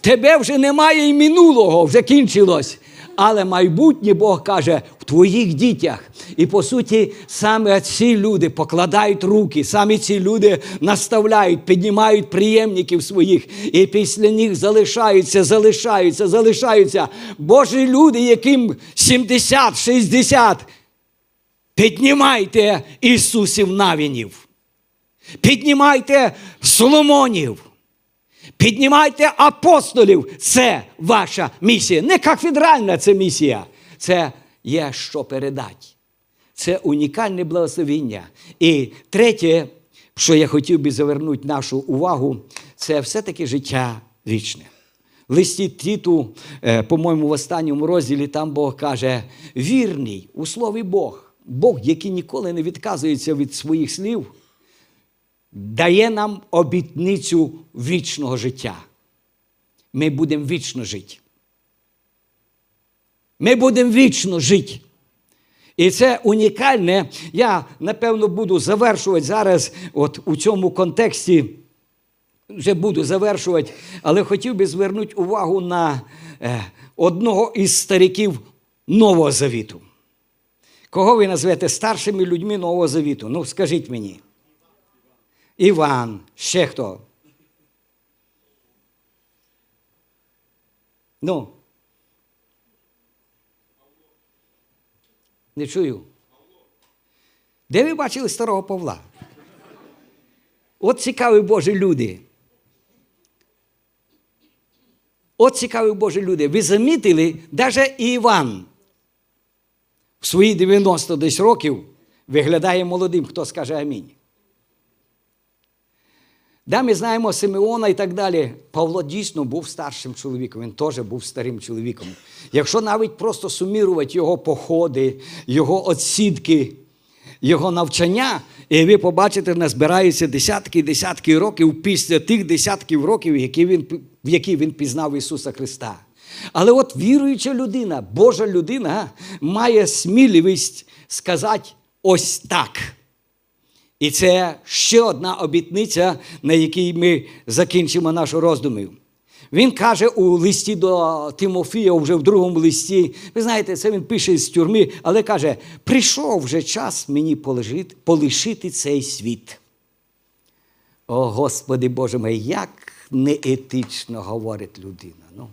Тебе вже немає і минулого, вже кінчилось. Але майбутнє Бог каже в твоїх дітях. І по суті, саме ці люди покладають руки, самі ці люди наставляють, піднімають приємників своїх, і після них залишаються, залишаються, залишаються. Божі люди, яким 70, 60. Піднімайте Ісусів навінів. Піднімайте Соломонів. Піднімайте апостолів. Це ваша місія. Не кафедральна це місія. Це є що передати. Це унікальне благословіння. І третє, що я хотів би завернути нашу увагу, це все-таки життя вічне. В листі Тіту, е, по-моєму, в останньому розділі там Бог каже: вірний у слові Бог, Бог, який ніколи не відказується від своїх слів дає нам обітницю вічного життя. Ми будемо вічно жити. Ми будемо вічно жити. І це унікальне. Я, напевно, буду завершувати зараз, от у цьому контексті, вже буду завершувати, але хотів би звернути увагу на е, одного із стариків Нового Завіту. Кого ви назвете старшими людьми Нового Завіту? Ну, скажіть мені. Іван, ще хто? Ну. Не чую. Де ви бачили старого Павла? От цікаві Божі люди. От цікаві Божі люди. Ви замітили, навіть Іван в свої 90 десь років виглядає молодим, хто скаже амінь. Да, ми знаємо Симеона і так далі. Павло дійсно був старшим чоловіком, він теж був старим чоловіком. Якщо навіть просто сумірувати його походи, його оцінки, його навчання, і ви побачите, назбирається десятки і десятки років після тих десятків років, які він, в які він пізнав Ісуса Христа. Але от віруюча людина, Божа людина, має сміливість сказати ось так. І це ще одна обітниця, на якій ми закінчимо нашу роздумів. Він каже у листі до Тимофія, вже в другому листі. Ви знаєте, це він пише з тюрми, але каже: прийшов вже час мені полишити цей світ. О, Господи Боже мій, як неетично говорить людина. Ну,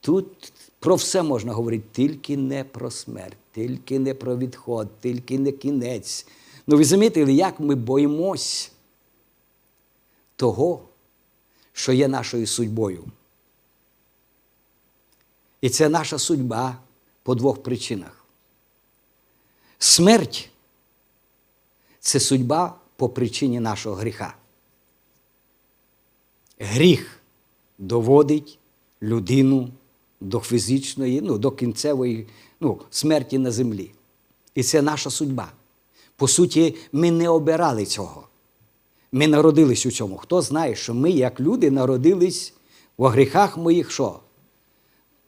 Тут про все можна говорити, тільки не про смерть, тільки не про відход, тільки не кінець. Ну, ви замітили, як ми боїмось того, що є нашою судьбою. І це наша судьба по двох причинах. Смерть це судьба по причині нашого гріха. Гріх доводить людину до фізичної, ну, до кінцевої ну, смерті на землі. І це наша судьба. По суті, ми не обирали цього. Ми народились у цьому. Хто знає, що ми, як люди, народились в гріхах моїх що?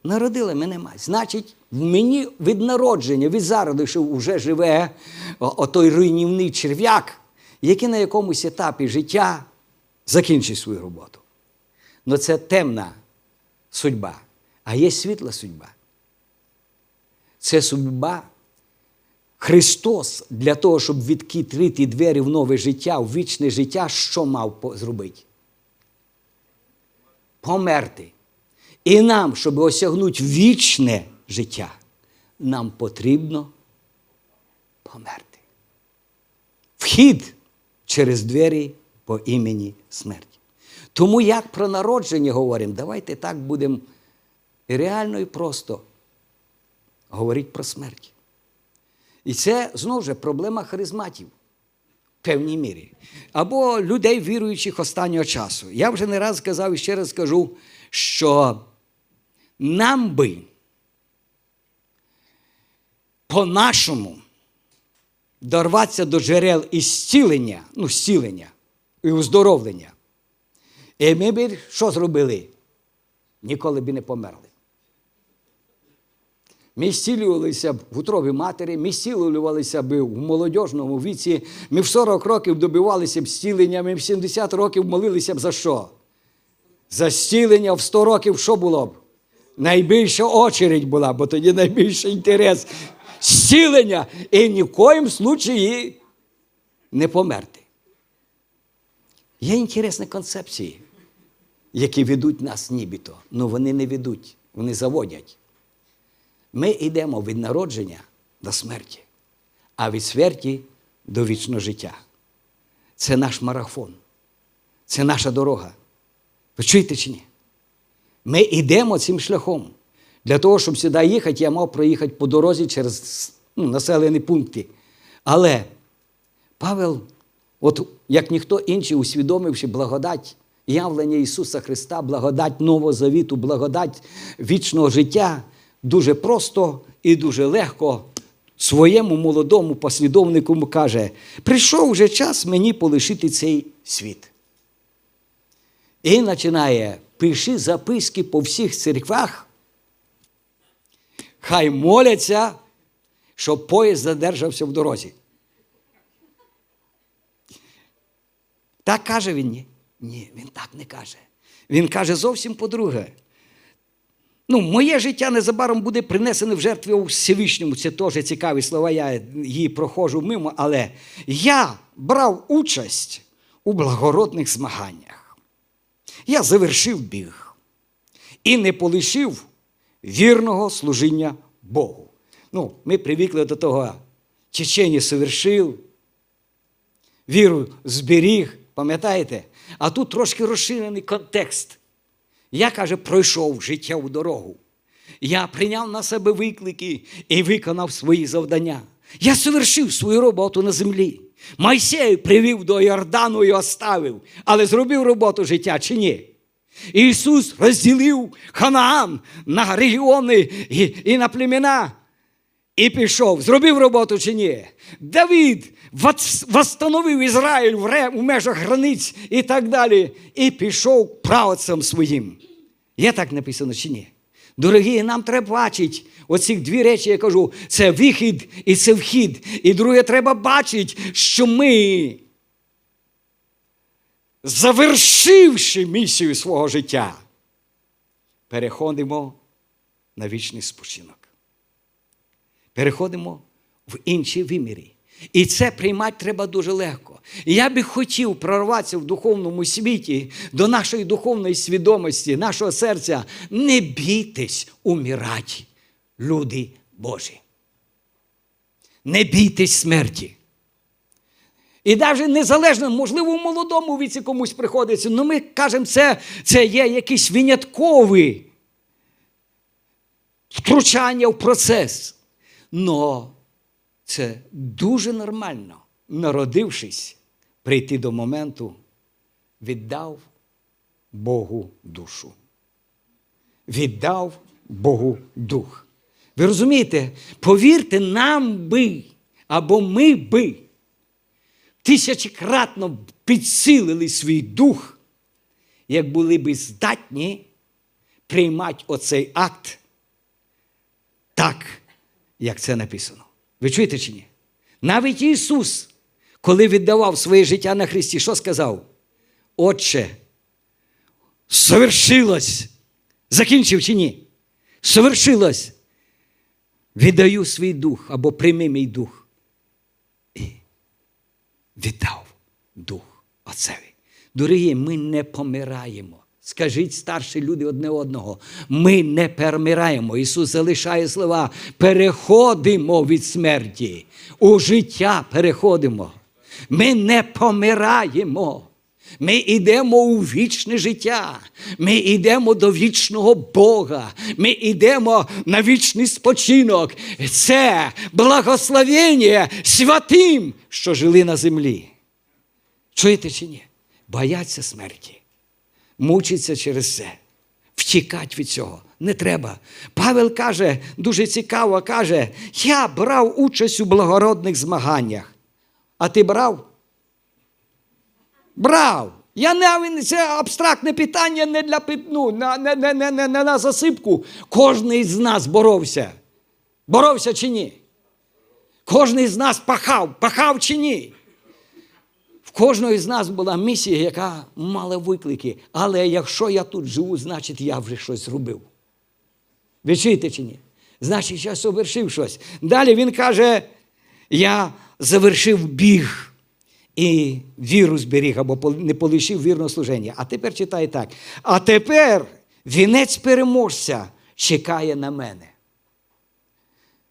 Народили мене мать. Значить, в мені від народження, від зародишу вже живе отой руйнівний черв'як, який на якомусь етапі життя закінчить свою роботу. Ну це темна судьба, а є світла судьба. Це судьба Христос для того, щоб відкрити двері в нове життя, в вічне життя, що мав зробити? Померти. І нам, щоб осягнути вічне життя, нам потрібно померти. Вхід через двері по імені смерті. Тому як про народження говоримо, давайте так будемо реально і просто говорити про смерть. І це знову ж проблема харизматів в певній мірі. Або людей, віруючих останнього часу. Я вже не раз сказав і ще раз скажу, що нам би по-нашому дорватися до джерел і зцілення, ну, зцілення і оздоровлення. І ми б що зробили? Ніколи б не померли. Ми зцілювалися б в утробі матері, ми зцілювалися б в молодіжному віці, ми в 40 років добивалися б зцілення, ми в 70 років молилися б за що? За зцілення в 100 років що було б? Найбільша очередь була, бо тоді найбільший інтерес. Зцілення і ні в коїм случаї не померти. Є інтересні концепції, які ведуть нас нібито, але вони не ведуть, вони заводять. Ми йдемо від народження до смерті, а від смерті до вічного життя. Це наш марафон, це наша дорога. Ви чуєте чи ні? Ми йдемо цим шляхом. Для того, щоб сюди їхати, я мав проїхати по дорозі через ну, населені пункти. Але Павел, от як ніхто інший, усвідомивши благодать явлення Ісуса Христа, благодать Нового Завіту, благодать вічного життя, дуже просто і дуже легко своєму молодому послідовнику каже: прийшов вже час мені полишити цей світ. І починає пиши записки по всіх церквах, хай моляться, щоб поїзд задержався в дорозі. Так каже він ні? Ні, він так не каже. Він каже зовсім по-друге. Ну, моє життя незабаром буде принесене в жертву Всевишньому. Це теж цікаві слова, я її проходжу мимо, але я брав участь у благородних змаганнях. Я завершив біг і не полишив вірного служіння Богу. Ну, ми привикли до того, чечені совершив, віру зберіг, пам'ятаєте? А тут трошки розширений контекст. Я, каже, пройшов життєву дорогу. Я прийняв на себе виклики і виконав свої завдання. Я совершив свою роботу на землі. Майсею привів до Йордану і оставив, але зробив роботу життя чи ні? Ісус розділив Ханаан на регіони і, і на племена. І пішов, зробив роботу чи ні? Давид восстановив Ізраїль в, межах границь і так далі. І пішов правцем своїм. Є так написано чи ні? Дорогі, нам треба бачити оці дві речі, я кажу, це вихід і це вхід. І друге, треба бачити, що ми, завершивши місію свого життя, переходимо на вічний спочинок переходимо в інші виміри. І це приймати треба дуже легко. І я би хотів прорватися в духовному світі до нашої духовної свідомості, нашого серця. Не бійтесь умирати, люди Божі. Не бійтесь смерті. І навіть незалежно, можливо, в молодому віці комусь приходиться, але ми кажемо, це, це є якийсь винятковий втручання в процес. Но це дуже нормально, народившись, прийти до моменту, віддав Богу душу. Віддав Богу дух. Ви розумієте, повірте, нам би, або ми би тисячекратно підсилили свій дух, як були би здатні приймати оцей акт так як це написано. Ви чуєте чи ні? Навіть Ісус, коли віддавав своє життя на Христі, що сказав? Отче, совершилось. Закінчив чи ні? Совершилось. Віддаю свій дух або прийми мій дух. І віддав Дух Отцеві. Дорогі, ми не помираємо. Скажіть старші люди одне одного. Ми не перемираємо. Ісус залишає слова. Переходимо від смерті. У життя переходимо. Ми не помираємо. Ми йдемо у вічне життя. Ми йдемо до вічного Бога. Ми йдемо на вічний спочинок. Це благословення святим, що жили на землі. Чуєте чи ні? Бояться смерті, мучаться через це, втікать від цього. Не треба. Павел каже, дуже цікаво каже: я брав участь у благородних змаганнях. А ти брав? Брав. Я не, це абстрактне питання не для пит- ну, на, не, не, не, не, не на засипку. Кожний з нас боровся. Боровся чи ні? Кожний з нас пахав, пахав чи ні? Кожного з нас була місія, яка мала виклики. Але якщо я тут живу, значить я вже щось зробив. Ви чи ні? Значить, я совершив щось. Далі він каже: я завершив біг і віру зберіг або не полишив вірного служення. А тепер читає так. А тепер вінець переможця чекає на мене.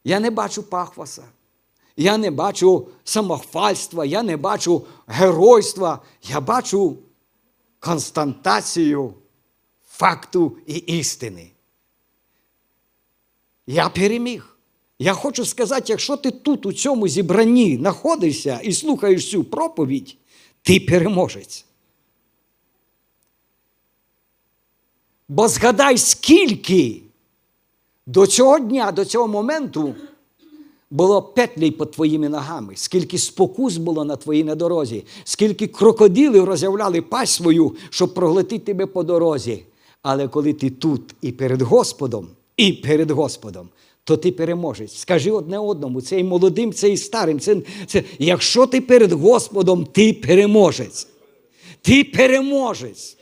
Я не бачу пахваса. Я не бачу самохвальства, я не бачу геройства. Я бачу константацію факту і істини. Я переміг. Я хочу сказати, якщо ти тут, у цьому зібранні, знаходишся і слухаєш цю проповідь, ти переможець. Бо згадай, скільки до цього дня, до цього моменту було петлей під твоїми ногами, скільки спокус було на твоїй на дорозі, скільки крокодилів розявляли пасть свою, щоб проглотити тебе по дорозі. Але коли ти тут і перед Господом, і перед Господом, то ти переможець. Скажи одне одному, це і молодим, це і старим. Це, це, якщо ти перед Господом, ти переможець. Ти переможець.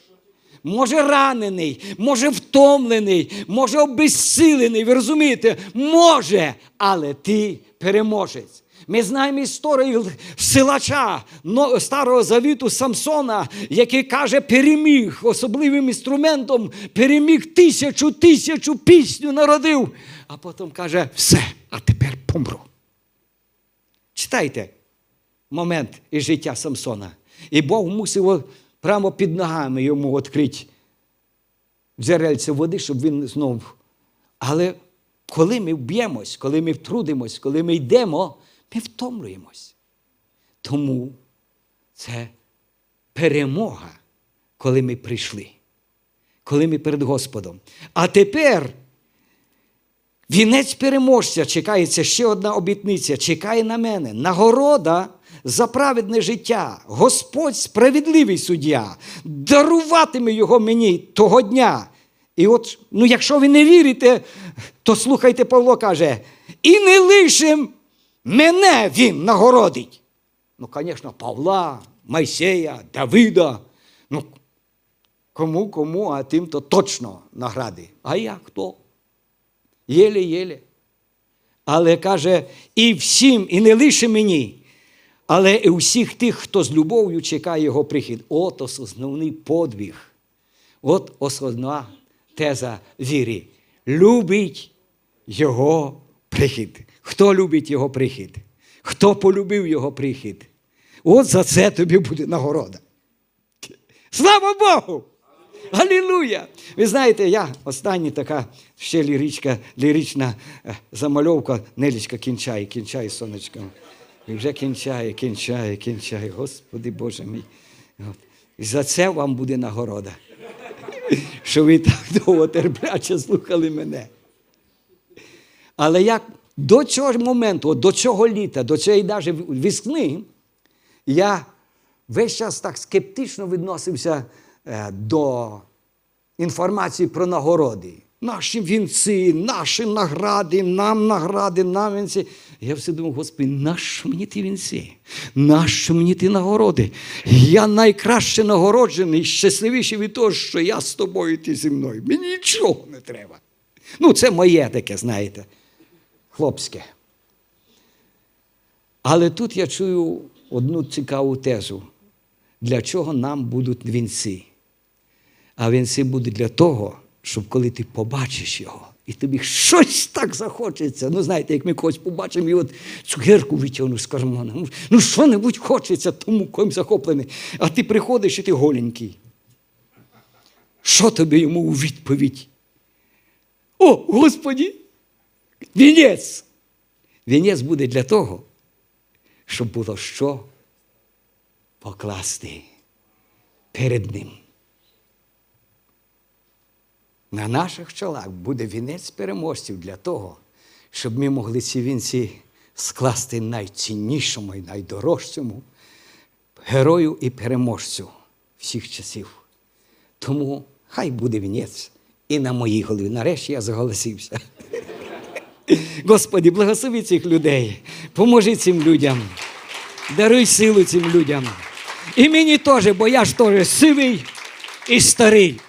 Може ранений, може втомлений, може обезсилений. Ви розумієте? Може, але ти переможець. Ми знаємо історію силача Старого Завіту Самсона, який каже, переміг особливим інструментом, переміг тисячу тисячу пісню народив. А потім каже, все, а тепер помру. Читайте момент із життя Самсона. І Бог мусив прямо під ногами йому відкрити джерельце води, щоб він знову. Але коли ми вб'ємось, коли ми втрудимось, коли ми йдемо, ми втомлюємось. Тому це перемога, коли ми прийшли, коли ми перед Господом. А тепер Вінець переможця чекається ще одна обітниця, чекає на мене. Нагорода за праведне життя. Господь справедливий суддя, даруватиме його мені того дня. І от, ну якщо ви не вірите, то слухайте, Павло каже, і не лише мене він нагородить. Ну, звісно, Павла, Майсея, Давида. Ну, кому, кому, а тим то точно награди. А я хто? Єле-єле. Але каже, і всім, і не лише мені, але і усіх тих, хто з любов'ю чекає його прихід. От основний подвиг. От основна теза віри. Любить його прихід. Хто любить його прихід? Хто полюбив його прихід? От за це тобі буде нагорода. Слава Богу! Алілуя! Ви знаєте, я остання така ще ліричка, лірична е, замальовка, Нелічка кінчає, кінчає сонечко. І вже кінчає, кінчає, кінчає. Господи Боже мій. От. І за це вам буде нагорода. Що ви так довго терпляче слухали мене. Але як до цього моменту, до цього літа, до цієї навіть весни, я весь час так скептично відносився е, до інформації про нагороди. Наші вінці, наші награди, нам награди, нам вінці. Я все думав, Господи, нащо мені ті вінці? Нащо мені ті нагороди? Я найкраще нагороджений, щасливіший від того, що я з тобою, ти зі мною. Мені нічого не треба. Ну, це моє таке, знаєте, хлопське. Але тут я чую одну цікаву тезу. Для чого нам будуть вінці? А вінці будуть для того, щоб коли ти побачиш його, і тобі щось так захочеться. Ну, знаєте, як ми когось побачимо, і от цукерку витягну з кармана. Ну, ну що-небудь хочеться тому, ким захоплений. А ти приходиш і ти голенький. Що тобі йому у відповідь? О, Господі! Вінець! Вінець буде для того, щоб було що покласти перед ним. На наших чолах буде вінець переможців для того, щоб ми могли ці вінці скласти найціннішому і найдорожчому герою і переможцю всіх часів. Тому хай буде вінець і на моїй голові. Нарешті я заголосився. Господи, благослови цих людей, поможи цим людям, даруй силу цим людям. І мені теж, бо я ж теж сивий і старий.